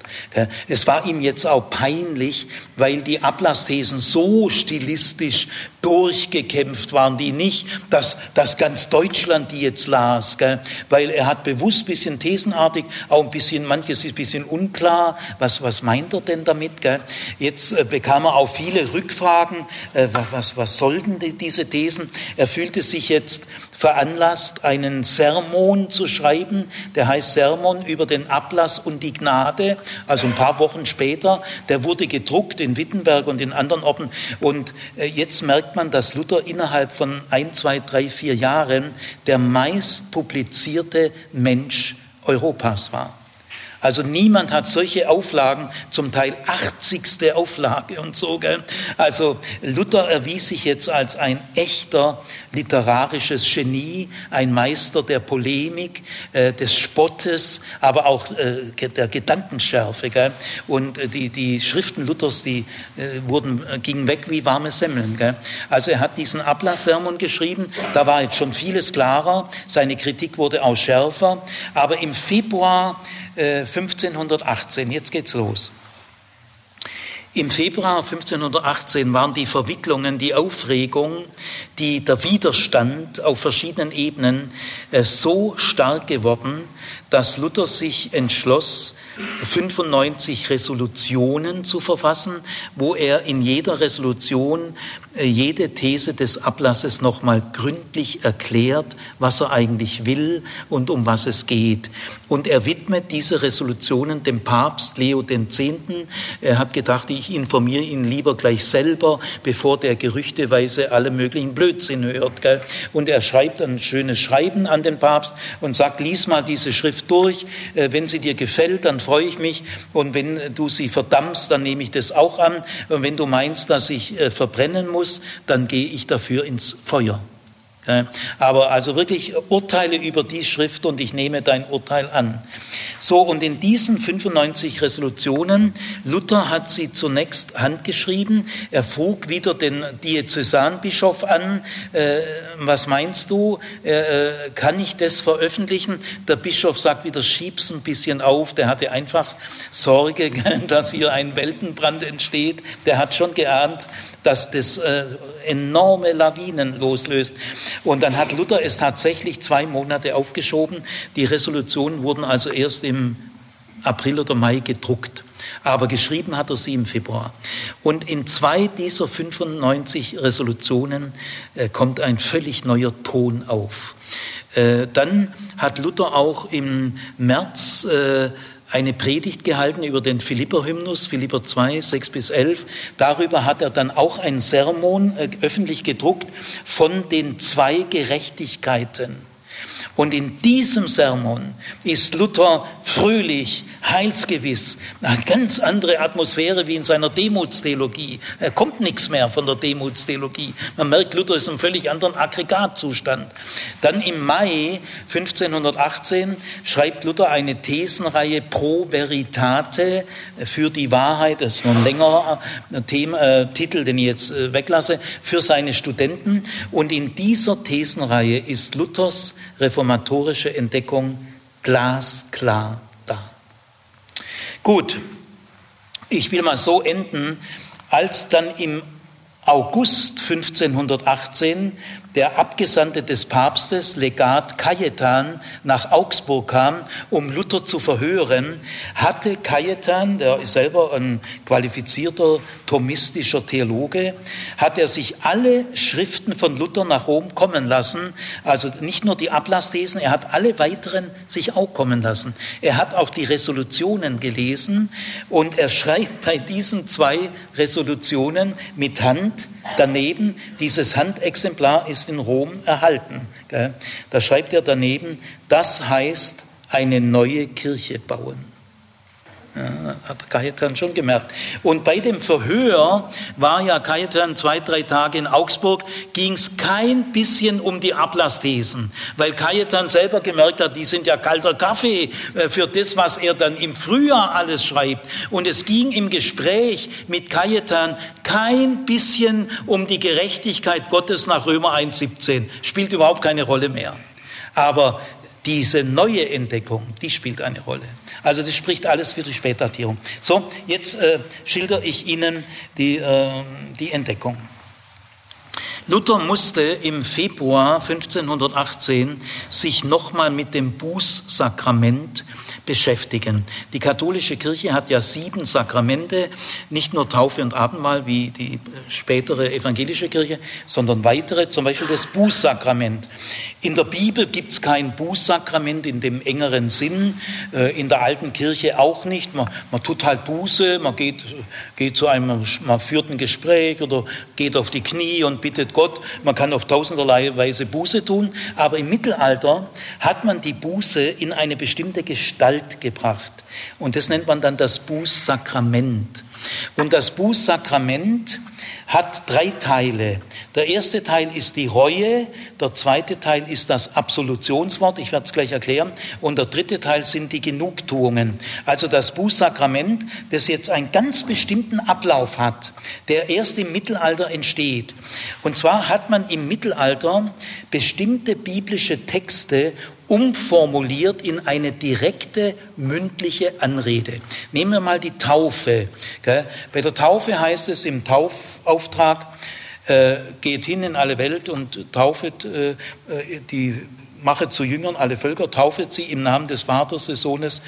Es war ihm jetzt auch peinlich, weil die Ablassthesen so stilistisch durchgekämpft waren, die nicht, dass, dass ganz Deutschland die jetzt las, gell? weil er hat bewusst bisschen thesenartig, auch ein bisschen, manches ist ein bisschen unklar, was, was meint er denn damit? Gell? Jetzt äh, bekam er auch viele Rückfragen, äh, was, was sollten die, diese Thesen? Er fühlte sich jetzt veranlasst, einen Sermon zu schreiben, der heißt Sermon über den Ablass und die Gnade, also ein paar Wochen später, der wurde gedruckt in Wittenberg und in anderen Orten. Und äh, jetzt merkt merkt man, dass Luther innerhalb von ein, zwei, drei, vier Jahren der meist publizierte Mensch Europas war. Also niemand hat solche Auflagen, zum Teil 80. Auflage und so. Gell? Also Luther erwies sich jetzt als ein echter literarisches Genie, ein Meister der Polemik, äh, des Spottes, aber auch äh, der Gedankenschärfe. Gell? Und äh, die, die Schriften Luthers, die äh, wurden, äh, gingen weg wie warme Semmeln. Gell? Also er hat diesen Ablasssermon geschrieben, da war jetzt schon vieles klarer, seine Kritik wurde auch schärfer, aber im Februar 1518, äh, jetzt geht's los. Im Februar 1518 waren die Verwicklungen, die Aufregung, die, der Widerstand auf verschiedenen Ebenen äh, so stark geworden, dass Luther sich entschloss, 95 Resolutionen zu verfassen, wo er in jeder Resolution äh, jede These des Ablasses nochmal gründlich erklärt, was er eigentlich will und um was es geht. Und er widmet diese Resolutionen dem Papst Leo X. Er hat gedacht, ich informiere ihn lieber gleich selber, bevor der gerüchteweise alle möglichen Blödsinn hört. Gell? Und er schreibt ein schönes Schreiben an den Papst und sagt, lies mal diese Schrift durch. Äh, wenn sie dir gefällt, dann freue ich mich. Und wenn du sie verdammst, dann nehme ich das auch an. Und wenn du meinst, dass ich äh, verbrennen muss, muss, dann gehe ich dafür ins Feuer. Aber also wirklich Urteile über die Schrift und ich nehme dein Urteil an. So, und in diesen 95 Resolutionen, Luther hat sie zunächst handgeschrieben, er frug wieder den Diözesanbischof an, äh, was meinst du, äh, äh kann ich das veröffentlichen? Der Bischof sagt wieder, schieb's ein bisschen auf, der hatte einfach Sorge, [LAUGHS] dass hier ein Weltenbrand entsteht, der hat schon geahnt, dass das äh, enorme Lawinen loslöst. Und dann hat Luther es tatsächlich zwei Monate aufgeschoben. Die Resolutionen wurden also erst im April oder Mai gedruckt. Aber geschrieben hat er sie im Februar. Und in zwei dieser 95 Resolutionen äh, kommt ein völlig neuer Ton auf. Äh, dann hat Luther auch im März äh, eine Predigt gehalten über den Philipper-Hymnus, Philipper 2, 6 bis 11. Darüber hat er dann auch ein Sermon äh, öffentlich gedruckt von den zwei Gerechtigkeiten. Und in diesem Sermon ist Luther fröhlich, heilsgewiss, eine ganz andere Atmosphäre wie in seiner Demutstheologie. Er kommt nichts mehr von der Demutstheologie. Man merkt, Luther ist im völlig anderen Aggregatzustand. Dann im Mai 1518 schreibt Luther eine Thesenreihe Pro Veritate für die Wahrheit, das ist ein längerer äh, Thema, äh, Titel, den ich jetzt äh, weglasse, für seine Studenten. Und in dieser Thesenreihe ist Luthers reformatorische Entdeckung glasklar da. Gut, ich will mal so enden, als dann im August 1518 der Abgesandte des Papstes, Legat Cajetan, nach Augsburg kam, um Luther zu verhören, hatte Cajetan, der ist selber ein qualifizierter thomistischer Theologe, hat er sich alle Schriften von Luther nach Rom kommen lassen, also nicht nur die Ablassthesen, er hat alle weiteren sich auch kommen lassen. Er hat auch die Resolutionen gelesen und er schreibt bei diesen zwei Resolutionen mit Hand daneben, dieses Handexemplar ist in Rom erhalten. Da schreibt er daneben, das heißt eine neue Kirche bauen. Hat Cajetan schon gemerkt. Und bei dem Verhör war ja Cajetan zwei, drei Tage in Augsburg, ging es kein bisschen um die Ablassthesen, weil Cajetan selber gemerkt hat, die sind ja kalter Kaffee äh, für das, was er dann im Frühjahr alles schreibt. Und es ging im Gespräch mit Cajetan kein bisschen um die Gerechtigkeit Gottes nach Römer 1,17. Spielt überhaupt keine Rolle mehr. Aber diese neue Entdeckung, die spielt eine Rolle. Also das spricht alles für die Spätdatierung. So, jetzt äh, schildere ich Ihnen die, äh, die Entdeckung. Luther musste im Februar 1518 sich nochmal mit dem Bußsakrament beschäftigen. Die katholische Kirche hat ja sieben Sakramente, nicht nur Taufe und Abendmahl wie die spätere evangelische Kirche, sondern weitere, zum Beispiel das Bußsakrament. In der Bibel gibt es kein Bußsakrament in dem engeren Sinn, äh, in der alten Kirche auch nicht. Man, man tut halt Buße, man geht, geht zu einem, man führt ein Gespräch oder geht auf die Knie und bittet Gott, man kann auf tausenderlei Weise Buße tun, aber im Mittelalter hat man die Buße in eine bestimmte Gestalt gebracht. Und das nennt man dann das Bußsakrament. Und das Bußsakrament hat drei Teile. Der erste Teil ist die Reue, der zweite Teil ist das Absolutionswort, ich werde es gleich erklären, und der dritte Teil sind die Genugtuungen. Also das Bußsakrament, das jetzt einen ganz bestimmten Ablauf hat, der erst im Mittelalter entsteht. Und zwar hat man im Mittelalter bestimmte biblische Texte umformuliert in eine direkte mündliche Anrede. Nehmen wir mal die Taufe. Bei der Taufe heißt es im Taufauftrag, äh, geht hin in alle Welt und taufet äh, die mache zu Jüngern alle Völker, taufet sie im Namen des Vaters, des Sohnes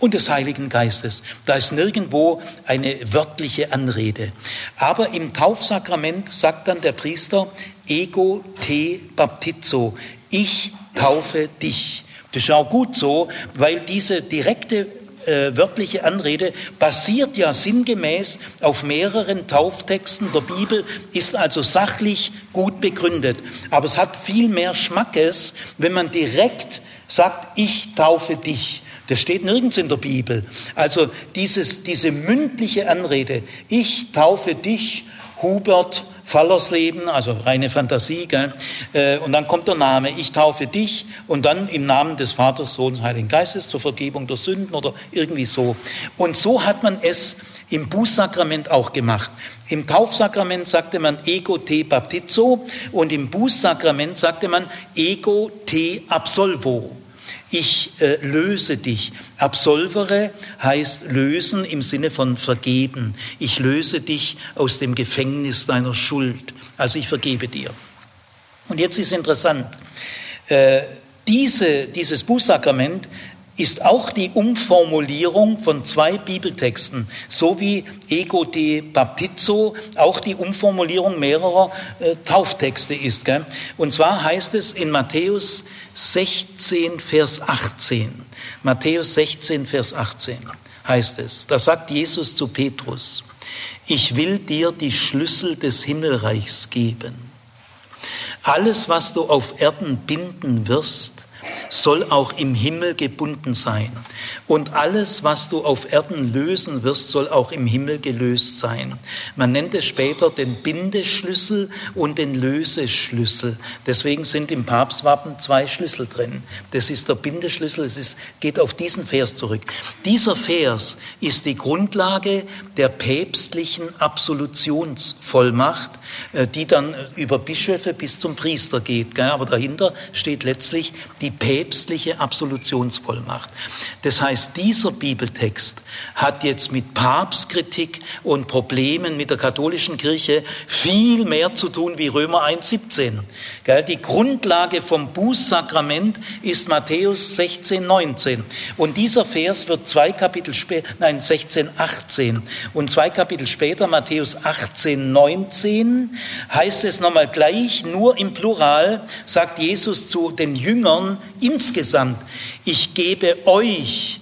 und des Heiligen Geistes. Da ist nirgendwo eine wörtliche Anrede. Aber im Taufsakrament sagt dann der Priester, ego te baptizo, ich taufe dich. Das ist auch gut so, weil diese direkte äh, wörtliche Anrede basiert ja sinngemäß auf mehreren Tauftexten der Bibel, ist also sachlich gut begründet. Aber es hat viel mehr Schmackes, wenn man direkt sagt, ich taufe dich. Das steht nirgends in der Bibel. Also dieses, diese mündliche Anrede, ich taufe dich, Hubert Fallersleben, also reine Fantasie, gell? Äh, und dann kommt der Name, ich taufe dich und dann im Namen des Vaters, Sohnes, Heiligen Geistes zur Vergebung der Sünden oder irgendwie so. Und so hat man es im Bußsakrament auch gemacht. Im Taufsakrament sagte man ego te baptizo und im Bußsakrament sagte man ego te absolvo ich äh, löse dich. Absolvere heißt lösen im Sinne von vergeben. Ich löse dich aus dem Gefängnis deiner Schuld. Also ich vergebe dir. Und jetzt ist interessant, äh, diese, dieses Bußsakrament ist auch die Umformulierung von zwei Bibeltexten, so wie Ego de Baptizo auch die Umformulierung mehrerer äh, Tauftexte ist. Gell? Und zwar heißt es in Matthäus 16, Vers 18. Matthäus 16, Vers 18 heißt es. Da sagt Jesus zu Petrus, ich will dir die Schlüssel des Himmelreichs geben. Alles, was du auf Erden binden wirst, soll auch im Himmel gebunden sein. Und alles, was du auf Erden lösen wirst, soll auch im Himmel gelöst sein. Man nennt es später den Bindeschlüssel und den Löseschlüssel. Deswegen sind im Papstwappen zwei Schlüssel drin. Das ist der Bindeschlüssel, es geht auf diesen Vers zurück. Dieser Vers ist die Grundlage der päpstlichen Absolutionsvollmacht, äh, die dann über Bischöfe bis zum Priester geht. Aber dahinter steht letztlich die päpstliche Absolutionsvollmacht. Das heißt, dieser Bibeltext hat jetzt mit Papstkritik und Problemen mit der katholischen Kirche viel mehr zu tun wie Römer 1,17. Die Grundlage vom Bußsakrament ist Matthäus 16, 19. Und dieser Vers wird zwei Kapitel später, nein, 16, 18. Und zwei Kapitel später, Matthäus 18, 19, heißt es nochmal gleich, nur im Plural, sagt Jesus zu den Jüngern insgesamt, ich gebe euch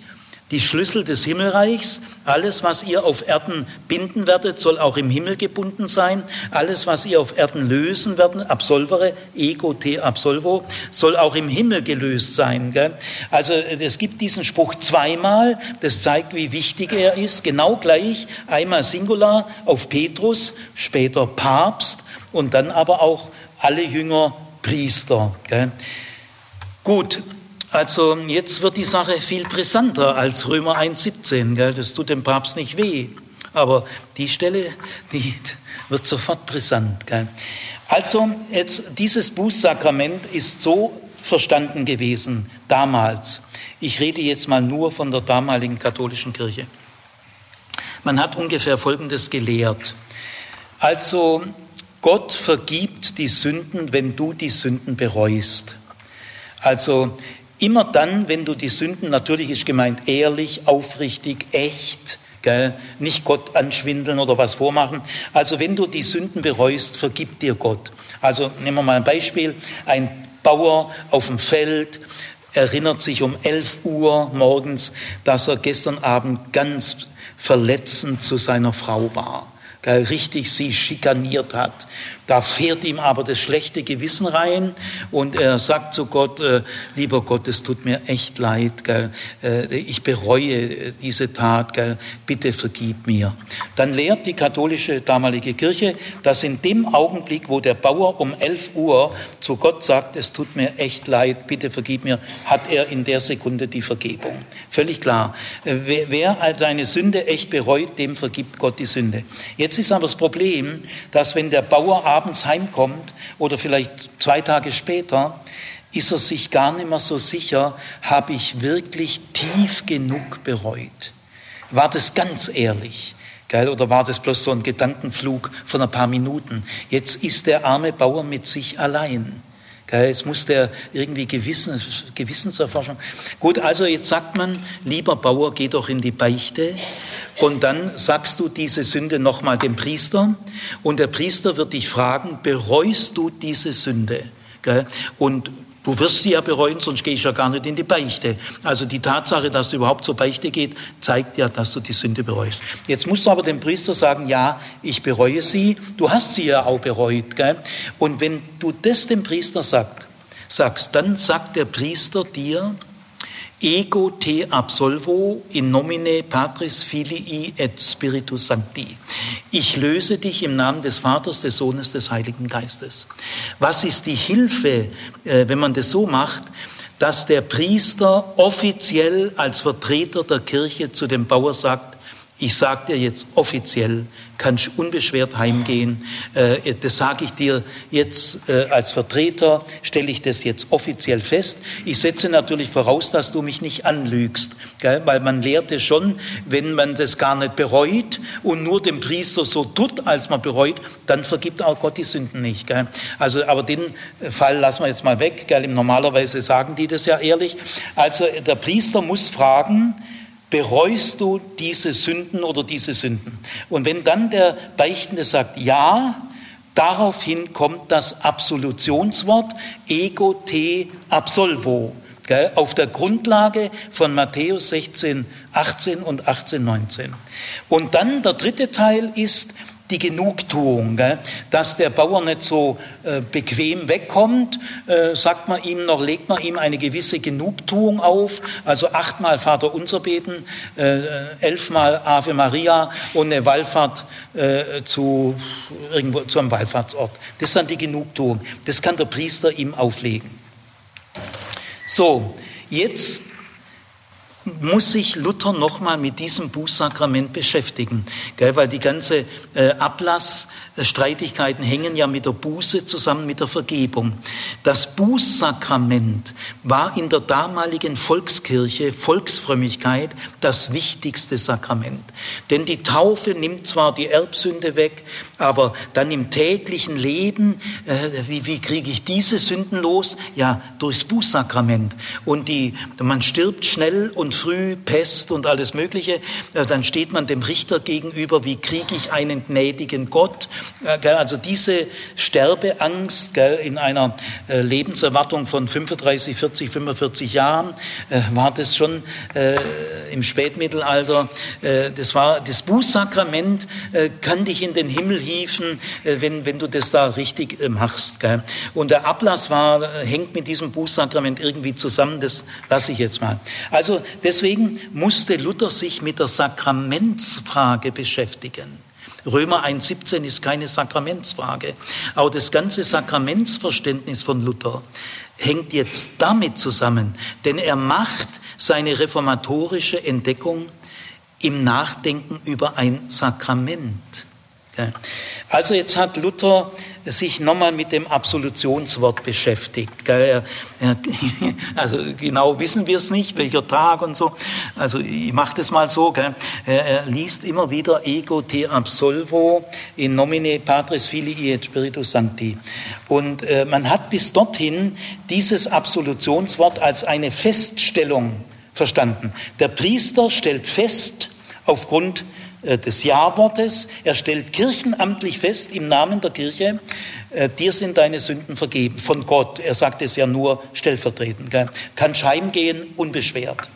die Schlüssel des Himmelreichs. Alles, was ihr auf Erden binden werdet, soll auch im Himmel gebunden sein. Alles, was ihr auf Erden lösen werdet, absolvere, ego te absolvo, soll auch im Himmel gelöst sein. Gell? Also es gibt diesen Spruch zweimal. Das zeigt, wie wichtig er ist. Genau gleich, einmal Singular auf Petrus, später Papst und dann aber auch alle Jünger Priester. Gell? Gut, also jetzt wird die Sache viel brisanter als Römer 1,17. Das tut dem Papst nicht weh. Aber die Stelle, die wird sofort brisant. Gell? Also jetzt dieses Bußsakrament ist so verstanden gewesen damals. Ich rede jetzt mal nur von der damaligen katholischen Kirche. Man hat ungefähr Folgendes gelehrt. Also Gott vergibt die Sünden, wenn du die Sünden bereust. Also Immer dann, wenn du die Sünden, natürlich ist gemeint ehrlich, aufrichtig, echt, gell, nicht Gott anschwindeln oder was vormachen. Also wenn du die Sünden bereust, vergibt dir Gott. Also nehmen wir mal ein Beispiel. Ein Bauer auf dem Feld erinnert sich um 11 Uhr morgens, dass er gestern Abend ganz verletzend zu seiner Frau war, richtig sie schikaniert hat, Da fährt ihm aber das schlechte Gewissen rein und er sagt zu Gott, äh, lieber Gott, es tut mir echt leid, gell? Äh, ich bereue diese Tat, gell? bitte vergib mir. Dann lehrt die katholische damalige Kirche, dass in dem Augenblick, wo der Bauer um 11 Uhr zu Gott sagt, es tut mir echt leid, bitte vergib mir, hat er in der Sekunde die Vergebung. Völlig klar. Äh, wer, wer seine Sünde echt bereut, dem vergibt Gott die Sünde. Jetzt ist aber das Problem, dass wenn der Bauer abends heimkommt oder vielleicht zwei Tage später, ist er sich gar nicht mehr so sicher, habe ich wirklich tief genug bereut? War das ganz ehrlich? Geil, oder war das bloß so ein Gedankenflug von ein paar Minuten? Jetzt ist der arme Bauer mit sich allein. Geil, jetzt muss der irgendwie Gewissens, Gewissenserforschung. Gut, also jetzt sagt man, lieber Bauer, geh doch in die Beichte und dann sagst du diese Sünde nochmal dem Priester und der Priester wird dich fragen, bereust du diese Sünde? Und du wirst sie ja bereuen, sonst gehe ich ja gar nicht in die Beichte. Also die Tatsache, dass du überhaupt zur Beichte geht, zeigt ja, dass du die Sünde bereust. Jetzt musst du aber dem Priester sagen, ja, ich bereue sie. Du hast sie ja auch bereut. Und wenn du das dem Priester sagst, sagst, dann sagt der Priester dir, ego te absolvo in nomine Patris Filii et Spiritus Sancti. Ich löse dich im Namen des Vaters, des Sohnes, des Heiligen Geistes. Was ist die Hilfe, äh, wenn man das so macht? Dass der Priester offiziell als Vertreter der Kirche zu dem Bauer sagt, ich sage dir jetzt offiziell, kannst unbeschwert heimgehen. Äh, das sage ich dir jetzt äh, als Vertreter, stelle ich das jetzt offiziell fest. Ich setze natürlich voraus, dass du mich nicht anlügst, weil man lehrt es schon, wenn man das gar nicht bereut und nur dem Priester so tut, als man bereut, dann vergibt auch Gott die Sünden nicht. Also, aber den Fall lassen wir jetzt mal weg. Normalerweise sagen die das ja ehrlich. Also der Priester muss fragen, bereust du diese Sünden oder diese Sünden? Und wenn dann der Beichtende sagt, ja, daraufhin kommt das Absolutionswort ego te absolvo, auf der Grundlage von Matthäus 16, 18 und 18, 19. Und dann der dritte Teil ist, die Genugtuung, gell? dass der Bauer nicht so äh, bequem wegkommt, äh, sagt man ihm noch, legt man ihm eine gewisse Genugtuung auf, also achtmal Vater unser beten, äh, elfmal Ave Maria und eine Wallfahrt äh, zu, irgendwo, zu einem Wallfahrtsort. Das ist dann die Genugtuung. Das kann der Priester ihm auflegen. So, jetzt muss sich Luther nochmal mit diesem Bußsakrament beschäftigen, gell, weil die ganze äh, Ablassstreitigkeiten hängen ja mit der Buße zusammen mit der Vergebung. Das Bußsakrament war in der damaligen Volkskirche, Volksfrömmigkeit, das wichtigste Sakrament. Denn die Taufe nimmt zwar die Erbsünde weg, aber dann im täglichen Leben, äh, wie, wie kriege ich diese Sünden los? Ja, durchs Bußsakrament. Und die, man stirbt schnell und und früh, Pest und alles Mögliche, äh, dann steht man dem Richter gegenüber, wie kriege ich einen gnädigen Gott? Äh, also diese Sterbeangst in einer äh, Lebenserwartung von 35, 40, 45 Jahren war das schon im Spätmittelalter. Das war das Bußsakrament, kann dich in den Himmel hieven, wenn, wenn du das da richtig machst. Und der Ablass war, hängt mit diesem Bußsakrament irgendwie zusammen, das lasse ich jetzt mal. Also Deswegen musste Luther sich mit der Sakramentsfrage beschäftigen. Römer 1.17 ist keine Sakramentsfrage. Aber das ganze Sakramentsverständnis von Luther hängt jetzt damit zusammen, denn er macht seine reformatorische Entdeckung im Nachdenken über ein Sakrament. Also jetzt hat Luther sich nochmal mit dem Absolutionswort beschäftigt. [LAUGHS] Also genau wissen wir es nicht, welcher Tag und so. Also ich mache das mal so. Er liest immer wieder Ego te absolvo in nomine Patris Filii et Spiritus Sancti. Und äh, man hat bis dorthin dieses Absolutionswort als eine Feststellung verstanden. Der Priester stellt fest, aufgrund äh, des Ja-Wortes. Er stellt kirchenamtlich fest im Namen der Kirche, äh, dir sind deine Sünden vergeben von Gott. Er sagt es ja nur stellvertretend. Gell? Kannst heimgehen unbeschwert.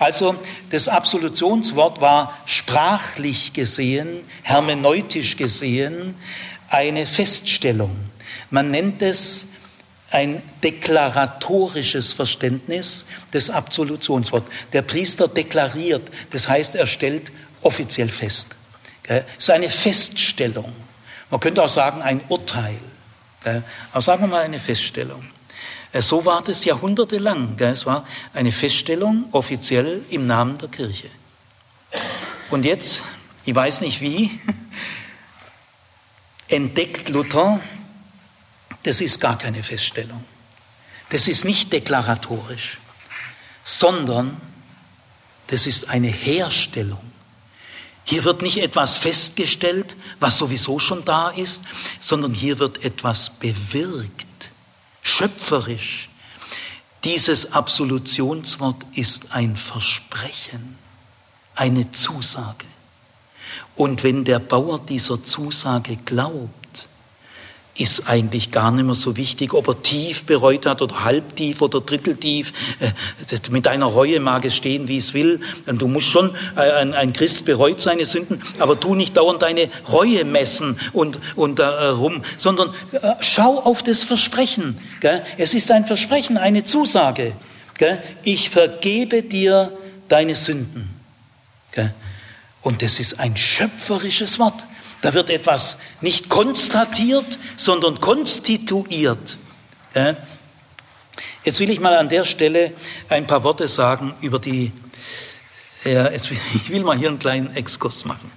Also das Absolutionswort war sprachlich gesehen, hermeneutisch gesehen, eine Feststellung. Man nennt es ein deklaratorisches Verständnis des Absolutionswortes. Der Priester deklariert, das heißt, er stellt offiziell fest. Es ist eine Feststellung. Man könnte auch sagen, ein Urteil. Aber sagen wir mal eine Feststellung. Äh, so war das jahrhundertelang. Es war eine Feststellung offiziell im Namen der Kirche. Und jetzt, ich weiß nicht wie, [LAUGHS] entdeckt Luther, das ist gar keine Feststellung. Das ist nicht deklaratorisch, sondern das ist eine Herstellung. Hier wird nicht etwas festgestellt, was sowieso schon da ist, sondern hier wird etwas bewirkt, schöpferisch. Dieses Absolutionswort ist ein Versprechen, eine Zusage. Und wenn der Bauer dieser Zusage glaubt, ist eigentlich gar nicht mehr so wichtig, ob er tief bereut hat oder halbtief oder dritteltief. Äh, mit deiner Reue mag es stehen, wie es will. Du musst schon äh, ein Christ bereut seine Sünden, aber tu nicht dauernd deine Reue messen und, und äh, rum, sondern äh, schau auf das Versprechen. Gell? Es ist ein Versprechen, eine Zusage. Gell? Ich vergebe dir deine Sünden. Gell? Und das ist ein schöpferisches Wort. Da wird etwas nicht konstatiert, sondern konstituiert. Jetzt will ich mal an der Stelle ein paar Worte sagen über die, ja, [LAUGHS] ich will mal hier einen kleinen Exkurs machen.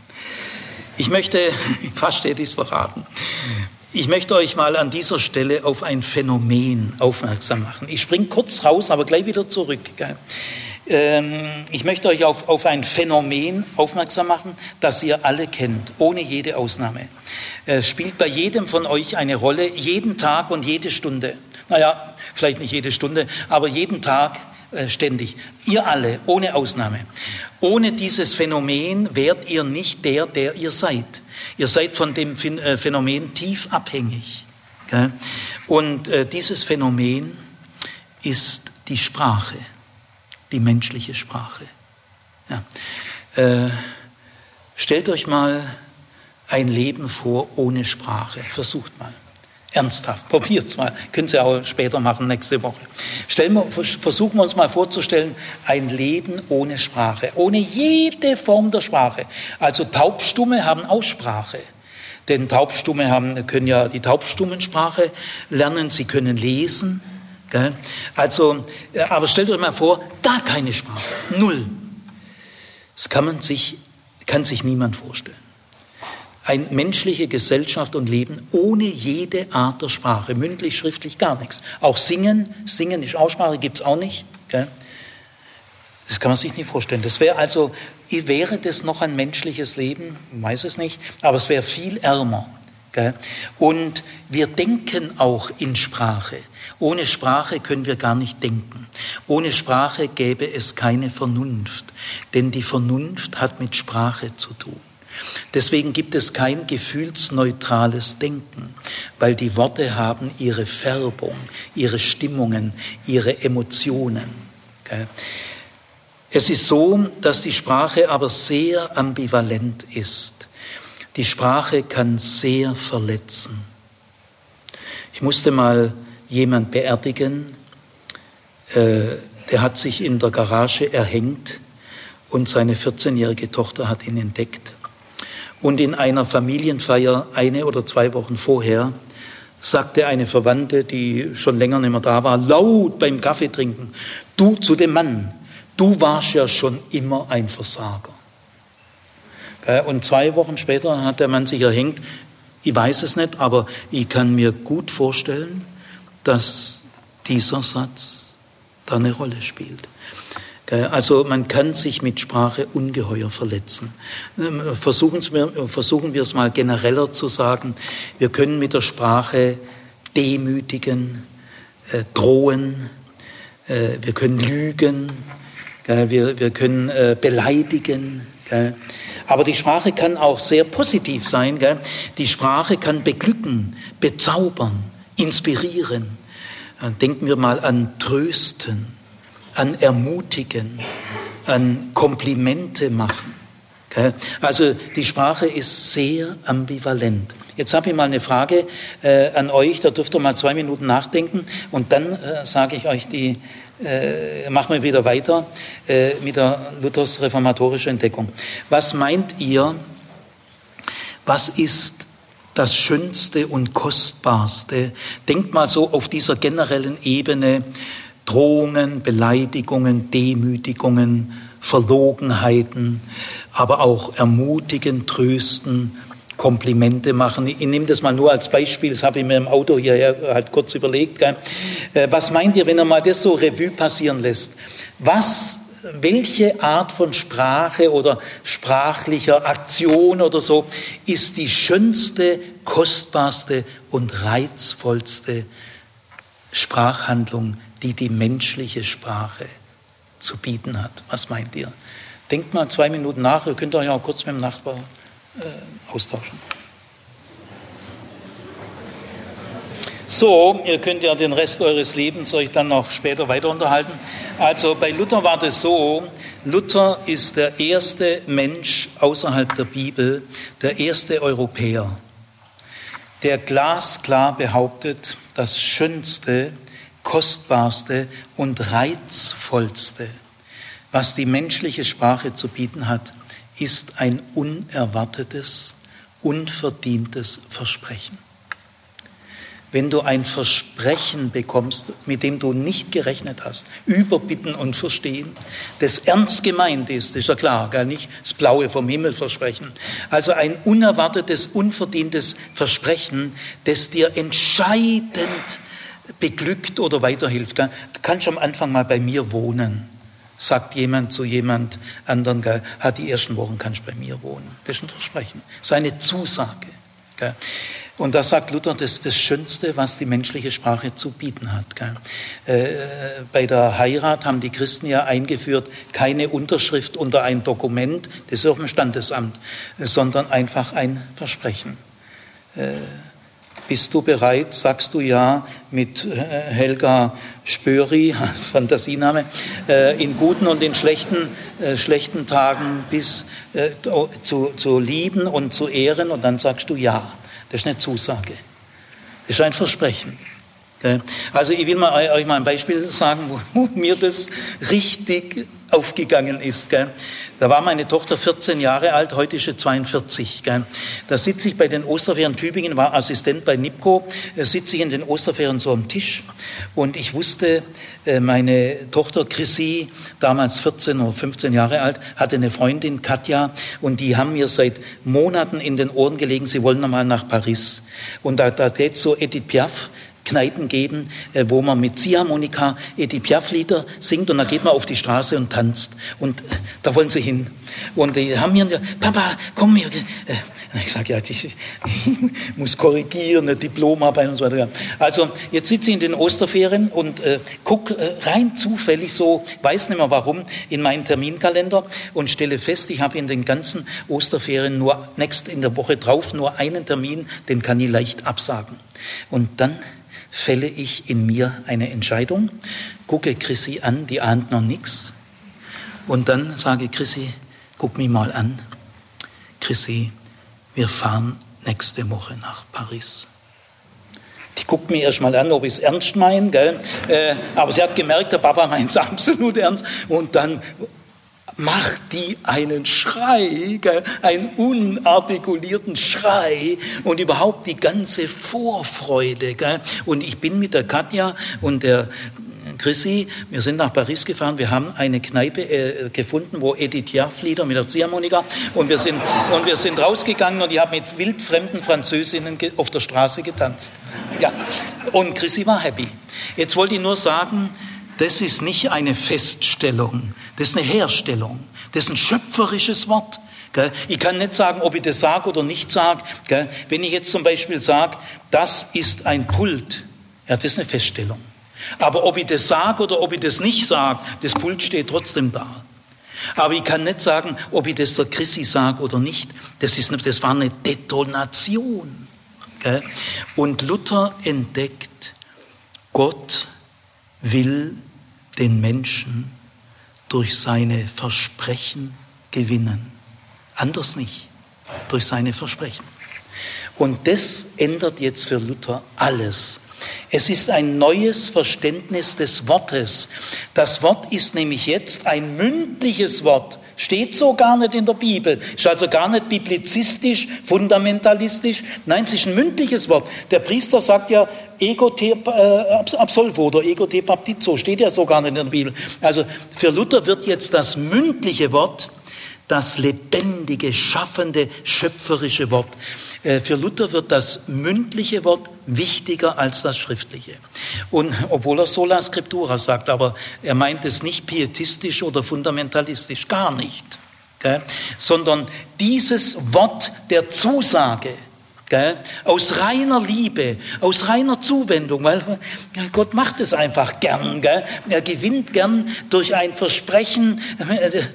Ich möchte, [LAUGHS] fast hätte ich es verraten, ich möchte euch mal an dieser Stelle auf ein Phänomen aufmerksam machen. Ich springe kurz raus, aber gleich wieder zurück. Ähm, ich möchte euch auf, auf ein Phänomen aufmerksam machen, das ihr alle kennt, ohne jede Ausnahme. Es spielt bei jedem von euch eine Rolle, jeden Tag und jede Stunde. Naja, vielleicht nicht jede Stunde, aber jeden Tag äh, ständig. Ihr alle, ohne Ausnahme. Ohne dieses Phänomen wärt ihr nicht der, der ihr seid. Ihr seid von dem äh, Phänomen tief abhängig. Und äh, dieses Phänomen ist die Sprache die menschliche Sprache. Ja. Äh, stellt euch mal ein Leben vor ohne Sprache. Versucht mal. Ernsthaft, probiert es mal. Können Sie auch später machen, nächste Woche. Stellen wir, versuchen wir uns mal vorzustellen, ein Leben ohne Sprache, ohne jede Form der Sprache. Also Taubstumme haben Aussprache. Denn Taubstumme haben, können ja die Taubstummensprache lernen, sie können lesen, also, äh, aber stellt euch mal vor, gar keine Sprache, null. Das kann man sich, kann sich niemand vorstellen. Eine menschliche Gesellschaft und Leben ohne jede Art der Sprache, mündlich, schriftlich, gar nichts. Auch Singen, Singen ist Aussprache, gibt es auch nicht. Gell? Das kann man sich nicht vorstellen. Das wäre also, wäre das noch ein menschliches Leben? Ich weiß es nicht, aber es wäre viel ärmer. Gell? Und wir denken auch in Sprache. Ohne Sprache können wir gar nicht denken. Ohne Sprache gäbe es keine Vernunft, denn die Vernunft hat mit Sprache zu tun. Deswegen gibt es kein gefühlsneutrales Denken, weil die Worte haben ihre Färbung, ihre Stimmungen, ihre Emotionen. Es ist so, dass die Sprache aber sehr ambivalent ist. Die Sprache kann sehr verletzen. Ich musste mal jemand beerdigen, äh, der hat sich in der Garage erhängt und seine 14-jährige Tochter hat ihn entdeckt. Und in einer Familienfeier eine oder zwei Wochen vorher sagte eine Verwandte, die schon länger nicht mehr da war, laut beim Kaffee trinken, du zu dem Mann, du warst ja schon immer ein Versager. Und zwei Wochen später hat der Mann sich erhängt. Ich weiß es nicht, aber ich kann mir gut vorstellen, dass dieser Satz da eine Rolle spielt. Also man kann sich mit Sprache ungeheuer verletzen. Ähm, versuchen wir, versuchen wir es mal genereller zu sagen. Wir können mit der Sprache demütigen, äh, drohen, äh, wir können lügen, wir, wir können äh, beleidigen. Aber die Sprache kann auch sehr positiv sein. Die Sprache kann beglücken, bezaubern inspirieren. Denken wir mal an Trösten, an Ermutigen, an Komplimente machen. Also die Sprache ist sehr ambivalent. Jetzt habe ich mal eine Frage äh, an euch, da dürft ihr mal zwei Minuten nachdenken und dann äh, sage ich euch die, äh, machen wir wieder weiter äh, mit der Luthers reformatorischen Entdeckung. Was meint ihr, was ist das Schönste und Kostbarste? Denkt mal so auf dieser generellen Ebene, Drohungen, Beleidigungen, Demütigungen, Verlogenheiten, aber auch ermutigen, trösten, Komplimente machen. Ich nehme das mal nur als Beispiel, das habe ich mir im Auto hierher halt kurz überlegt. Äh, was meint ihr, wenn ihr mal das so Revue passieren lässt? Was, welche Art von Sprache oder sprachlicher Aktion oder so ist die schönste, kostbarste und reizvollste Sprachhandlung, die die menschliche Sprache zu bieten hat? Was meint ihr? Denkt mal zwei Minuten nach, ihr könnt euch auch kurz mit dem Nachbar äh, austauschen. So, ihr könnt ja den Rest eures Lebens euch dann noch später weiter unterhalten. Also bei Luther war das so, Luther ist der erste Mensch außerhalb der Bibel, der erste Europäer, der glasklar behauptet, das Schönste, Kostbarste und Reizvollste, was die menschliche Sprache zu bieten hat, ist ein unerwartetes, unverdientes Versprechen. Wenn du ein Versprechen bekommst, mit dem du nicht gerechnet hast, überbitten und verstehen, das ernst gemeint ist, ist ja klar, gar nicht das blaue vom Himmel versprechen. Also ein unerwartetes, unverdientes Versprechen, das dir entscheidend beglückt oder weiterhilft. Du kannst am Anfang mal bei mir wohnen sagt jemand zu jemand anderen, gell, hat die ersten Wochen kannst du bei mir wohnen. Das ist ein Versprechen, das ist eine Zusage. Und da sagt Luther, das ist das Schönste, was die menschliche Sprache zu bieten hat. Äh, bei der Heirat haben die Christen ja eingeführt, keine Unterschrift unter ein Dokument, das ist auf dem Standesamt, sondern einfach ein Versprechen. Äh, bist du bereit, sagst du ja, mit äh, Helga Spöri, [LAUGHS] Fantasiename, äh, in guten und in schlechten, äh, schlechten Tagen bis zu, zu lieben und zu ehren und dann sagst du ja. Das ist eine Zusage. Das ist ein Versprechen. Also ich will mal, euch mal ein Beispiel sagen, wo, mir das richtig aufgegangen ist. Da war meine Tochter 14 Jahre alt, heute ist sie 42. Da sitze ich bei den Osterferien Tübingen, war Assistent bei NIPCO, sitze ich in den Osterferien so am Tisch und ich wusste, äh, meine Tochter Chrissy, damals 14 oder 15 Jahre alt, hatte eine Freundin, Katja, und die haben mir seit Monaten in den Ohren gelegen, sie wollen einmal nach Paris. Und da, da geht so Edith Piaf, Kneipen geben, äh, wo man mit Ziehharmonika Edith Piaf-Lieder singt und dann geht man auf die Straße und tanzt. Und äh, da wollen sie hin. Und die haben mir, Papa, komm hier. Äh, ich sage, ja, ich [LAUGHS] muss korrigieren, eine Diplomarbeit und so weiter. Also jetzt sitze ich in den Osterferien und äh, gucke äh, rein zufällig so, weiß nicht mehr warum, in meinen Terminkalender und stelle fest, ich habe in den ganzen Osterferien nur, nächst in der Woche drauf, nur einen Termin, den kann ich leicht absagen. Und dann fälle ich in mir eine Entscheidung, gucke Chrissy an, die ahnt noch nichts, und dann sage Chrissy, guck mich mal an. Chrissy, wir fahren nächste Woche nach Paris. Die guckt mir erst mal an, ob ich es ernst meine? Äh, aber sie hat gemerkt, der Papa meint es [LAUGHS] absolut ernst. Und dann macht die einen Schrei, einen unartikulierten Schrei und überhaupt die ganze Vorfreude. Und ich bin mit der Katja und der Chrissy, wir sind nach Paris gefahren, wir haben eine Kneipe äh, gefunden, wo Edith Piaf-Lieder mit der Ziehharmonika und wir sind, und wir sind rausgegangen und ich habe mit wildfremden Französinnen auf der Straße getanzt. Ja, und Chrissy war happy. Jetzt wollte ich nur sagen, das ist nicht eine Feststellung, das ist eine Herstellung, das ist ein schöpferisches Wort. Ich kann nicht sagen, ob ich das sage oder nicht sage. Wenn ich jetzt zum Beispiel sage, das ist ein Pult, ja, das ist eine Feststellung. Aber ob ich das sage oder ob ich das nicht sage, das Pult steht trotzdem da. Aber ich kann nicht sagen, ob ich das der Chrissy sage oder nicht. Das, ist, das war eine Detonation. Und Luther entdeckt, Gott will den Menschen durch seine Versprechen gewinnen. Anders nicht. Durch seine Versprechen. Und das ändert jetzt für Luther alles. Es ist ein neues Verständnis des Wortes. Das Wort ist nämlich jetzt ein mündliches Wort. Steht so gar nicht in der Bibel. Ist also gar nicht biblizistisch, fundamentalistisch. Nein, es ist ein mündliches Wort. Der Priester sagt ja ego te äh, absolvo oder ego te baptizo. Steht ja so gar nicht in der Bibel. Also für Luther wird jetzt das mündliche Wort das lebendige, schaffende, schöpferische Wort. Äh, für Luther wird das mündliche Wort wichtiger als das schriftliche. Und obwohl er sola scriptura sagt, aber er meint es nicht pietistisch oder fundamentalistisch, gar nicht, gell? sondern dieses Wort der Zusage, Gell? Aus reiner Liebe, aus reiner Zuwendung, weil Gott macht es einfach gern. Gell? Er gewinnt gern durch ein Versprechen,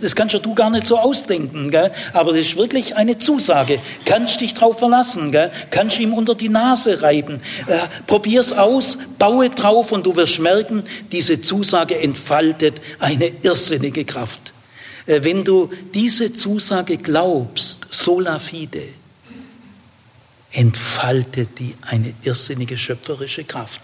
das kannst du gar nicht so ausdenken, gell? aber das ist wirklich eine Zusage. Kannst dich drauf verlassen, gell? kannst ihm unter die Nase reiben. Äh, probier's aus, baue drauf und du wirst merken, diese Zusage entfaltet eine irrsinnige Kraft. Äh, wenn du diese Zusage glaubst, sola fide, entfaltet die eine irrsinnige schöpferische Kraft.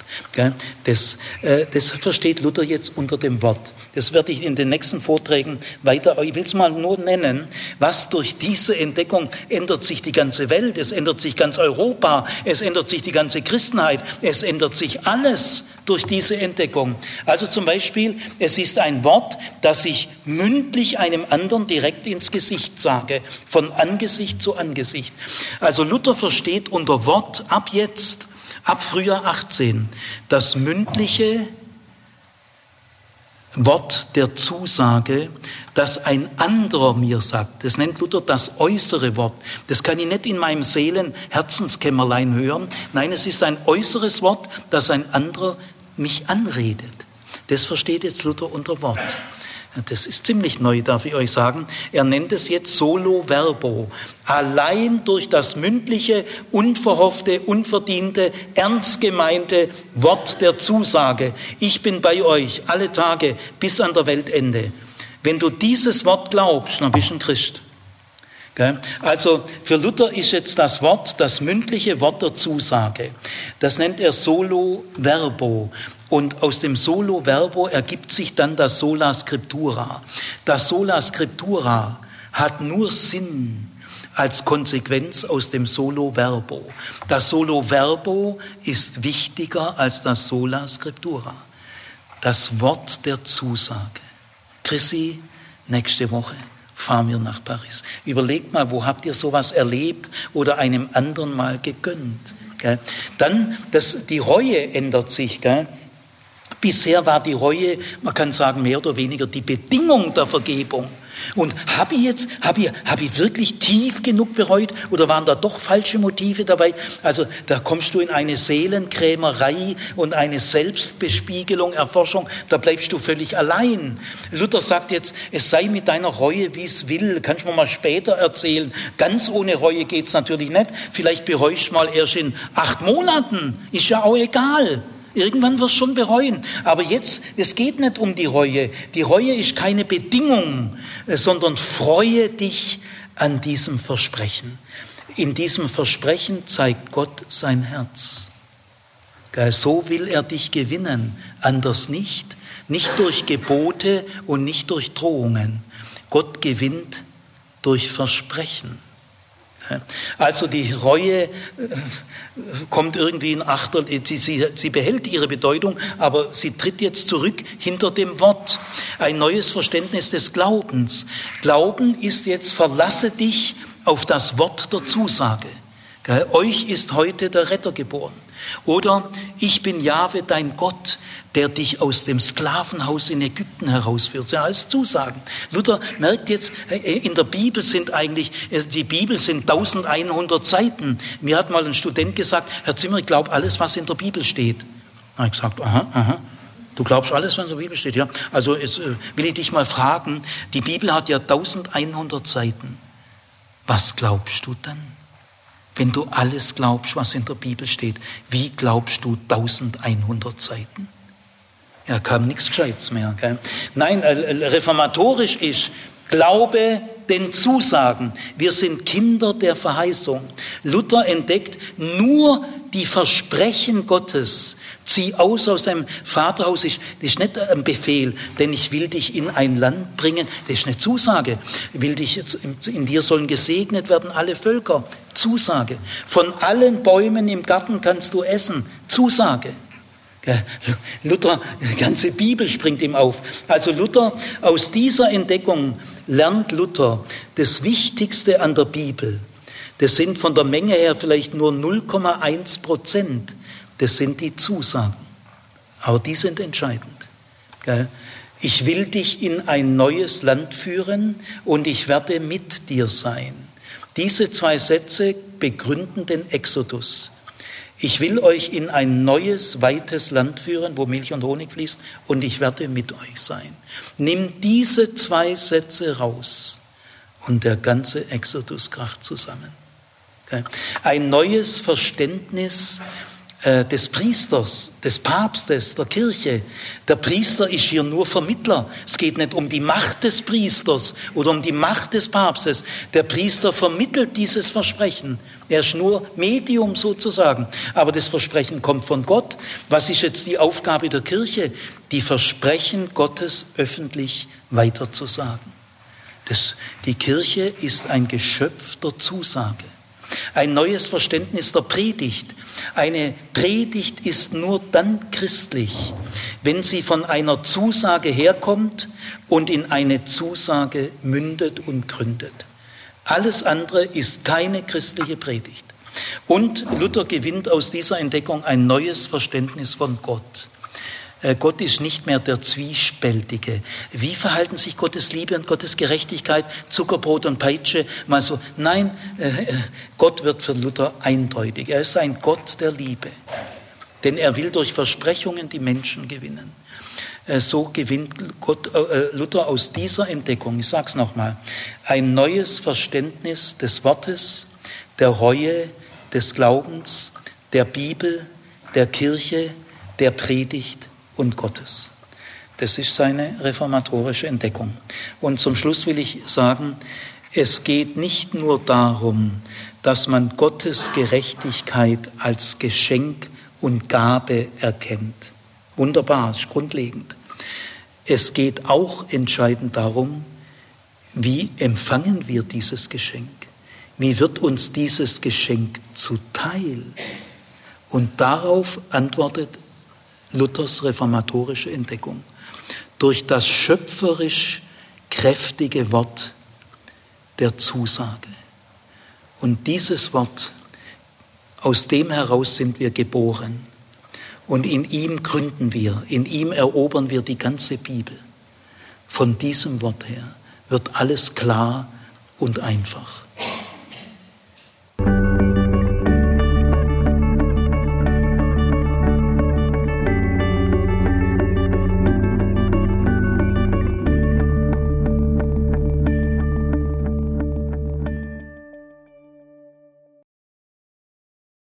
Das, äh, das versteht Luther jetzt unter dem Wort. Das werde ich in den nächsten Vorträgen weiter, ich will es mal nur nennen, was durch diese Entdeckung ändert sich die ganze Welt, es ändert sich ganz Europa, es ändert sich die ganze Christenheit, es ändert sich alles durch diese Entdeckung. Also zum Beispiel, es ist ein Wort, das ich mündlich einem anderen direkt ins Gesicht sage, von Angesicht zu Angesicht. Also Luther versteht unter Wort ab jetzt, ab Frühjahr 18, das mündliche Wort der Zusage, das ein anderer mir sagt. Das nennt Luther das äußere Wort. Das kann ich nicht in meinem Seelen-Herzenskämmerlein hören. Nein, es ist ein äußeres Wort, das ein anderer mich anredet. Das versteht jetzt Luther unter Wort. Das ist ziemlich neu, darf ich euch sagen. Er nennt es jetzt solo verbo. Allein durch das mündliche, unverhoffte, unverdiente, ernst gemeinte Wort der Zusage. Ich bin bei euch alle Tage bis an der Weltende. Wenn du dieses Wort glaubst, dann bist du ein Christ. Also für Luther ist jetzt das Wort, das mündliche Wort der Zusage. Das nennt er solo verbo. Und aus dem Solo Verbo ergibt sich dann das Sola Scriptura. Das Sola Scriptura hat nur Sinn als Konsequenz aus dem Solo Verbo. Das Solo Verbo ist wichtiger als das Sola Scriptura. Das Wort der Zusage. Chrissy, nächste Woche fahren wir nach Paris. Überlegt mal, wo habt ihr sowas erlebt oder einem anderen mal gegönnt? Gell? Dann, das, die Reue ändert sich. Gell? Bisher war die Reue, man kann sagen, mehr oder weniger die Bedingung der Vergebung. Und habe ich jetzt, habe ich, habe ich wirklich tief genug bereut oder waren da doch falsche Motive dabei? Also da kommst du in eine Seelenkrämerei und eine Selbstbespiegelung, Erforschung, da bleibst du völlig allein. Luther sagt jetzt, es sei mit deiner Reue, wie es will, kannst du mir mal später erzählen. Ganz ohne Reue geht's natürlich nicht. Vielleicht bereust du mal erst in acht Monaten, ist ja auch egal. Irgendwann wirst du schon bereuen. Aber jetzt, es geht nicht um die Reue. Die Reue ist keine Bedingung, äh, sondern freue dich an diesem Versprechen. In diesem Versprechen zeigt Gott sein Herz. So will er dich gewinnen, anders nicht. Nicht durch Gebote und nicht durch Drohungen. Gott gewinnt durch Versprechen. Also die Reue äh, kommt irgendwie in sie, sie, sie behält ihre Bedeutung, aber sie tritt jetzt zurück hinter dem Wort. Ein neues Verständnis des Glaubens. Glauben ist jetzt, verlasse dich auf das Wort der Zusage. Euch ist heute der Retter geboren. Oder ich bin Jahwe, dein Gott, der dich aus dem Sklavenhaus in Ägypten herausführt. Das sind alles Zusagen. Luther merkt jetzt, äh, in der Bibel sind eigentlich, äh, die Bibel sind 1100 Seiten. Mir hat mal ein Student gesagt, Herr Zimmer, ich glaube alles, was in der Bibel steht. Da habe ich gesagt, aha, aha. Du glaubst alles, was in der Bibel steht, ja? Also jetzt äh, will ich dich mal fragen, die Bibel hat ja 1100 Seiten. Was glaubst du dann? Wenn du alles glaubst, was in der Bibel steht, wie glaubst du 1100 Seiten? Ja, kam nichts Gescheites mehr. Gell? Nein, äh, äh, reformatorisch ist, Glaube den Zusagen. Wir sind Kinder der Verheißung. Luther entdeckt nur die Versprechen Gottes. Zieh aus aus deinem Vaterhaus. Das ist nicht ein Befehl, denn ich will dich in ein Land bringen. Das ist eine Zusage. Will dich, in dir sollen gesegnet werden alle Völker. Zusage. Von allen Bäumen im Garten kannst du essen. Zusage. Luther, die ganze Bibel springt ihm auf. Also Luther, aus dieser Entdeckung lernt Luther das Wichtigste an der Bibel. Das sind von der Menge her vielleicht nur 0,1 Prozent. Das sind die Zusagen. Aber die sind entscheidend. Ich will dich in ein neues Land führen und ich werde mit dir sein. Diese zwei Sätze begründen den Exodus. Ich will euch in ein neues, weites Land führen, wo Milch und Honig fließt, und ich werde mit euch sein. Nimm diese zwei Sätze raus und der ganze Exodus kracht zusammen. Ein neues Verständnis des Priesters, des Papstes, der Kirche. Der Priester ist hier nur Vermittler. Es geht nicht um die Macht des Priesters oder um die Macht des Papstes. Der Priester vermittelt dieses Versprechen. Er ist nur Medium sozusagen. Aber das Versprechen kommt von Gott. Was ist jetzt die Aufgabe der Kirche? Die Versprechen Gottes öffentlich weiterzusagen. Das, die Kirche ist ein Geschöpf der Zusage. Ein neues Verständnis der Predigt. Eine Predigt ist nur dann christlich, wenn sie von einer Zusage herkommt und in eine Zusage mündet und gründet. Alles andere ist keine christliche Predigt. Und Luther gewinnt aus dieser Entdeckung ein neues Verständnis von Gott. Äh, Gott ist nicht mehr der Zwiespältige. Wie verhalten sich Gottes Liebe und Gottes Gerechtigkeit, Zuckerbrot und Peitsche? Mal so, nein, äh, äh, Gott wird für Luther eindeutig. Er ist ein Gott der Liebe. Denn er will durch Versprechungen die Menschen gewinnen. So gewinnt Gott, Luther aus dieser Entdeckung, ich sage es nochmal, ein neues Verständnis des Wortes, der Reue, des Glaubens, der Bibel, der Kirche, der Predigt und Gottes. Das ist seine reformatorische Entdeckung. Und zum Schluss will ich sagen, es geht nicht nur darum, dass man Gottes Gerechtigkeit als Geschenk und Gabe erkennt. Wunderbar, ist grundlegend. Es geht auch entscheidend darum, wie empfangen wir dieses Geschenk? Wie wird uns dieses Geschenk zuteil? Und darauf antwortet Luthers reformatorische Entdeckung. Durch das schöpferisch kräftige Wort der Zusage. Und dieses Wort, aus dem heraus sind wir geboren. Und in ihm gründen wir, in ihm erobern wir die ganze Bibel. Von diesem Wort her wird alles klar und einfach.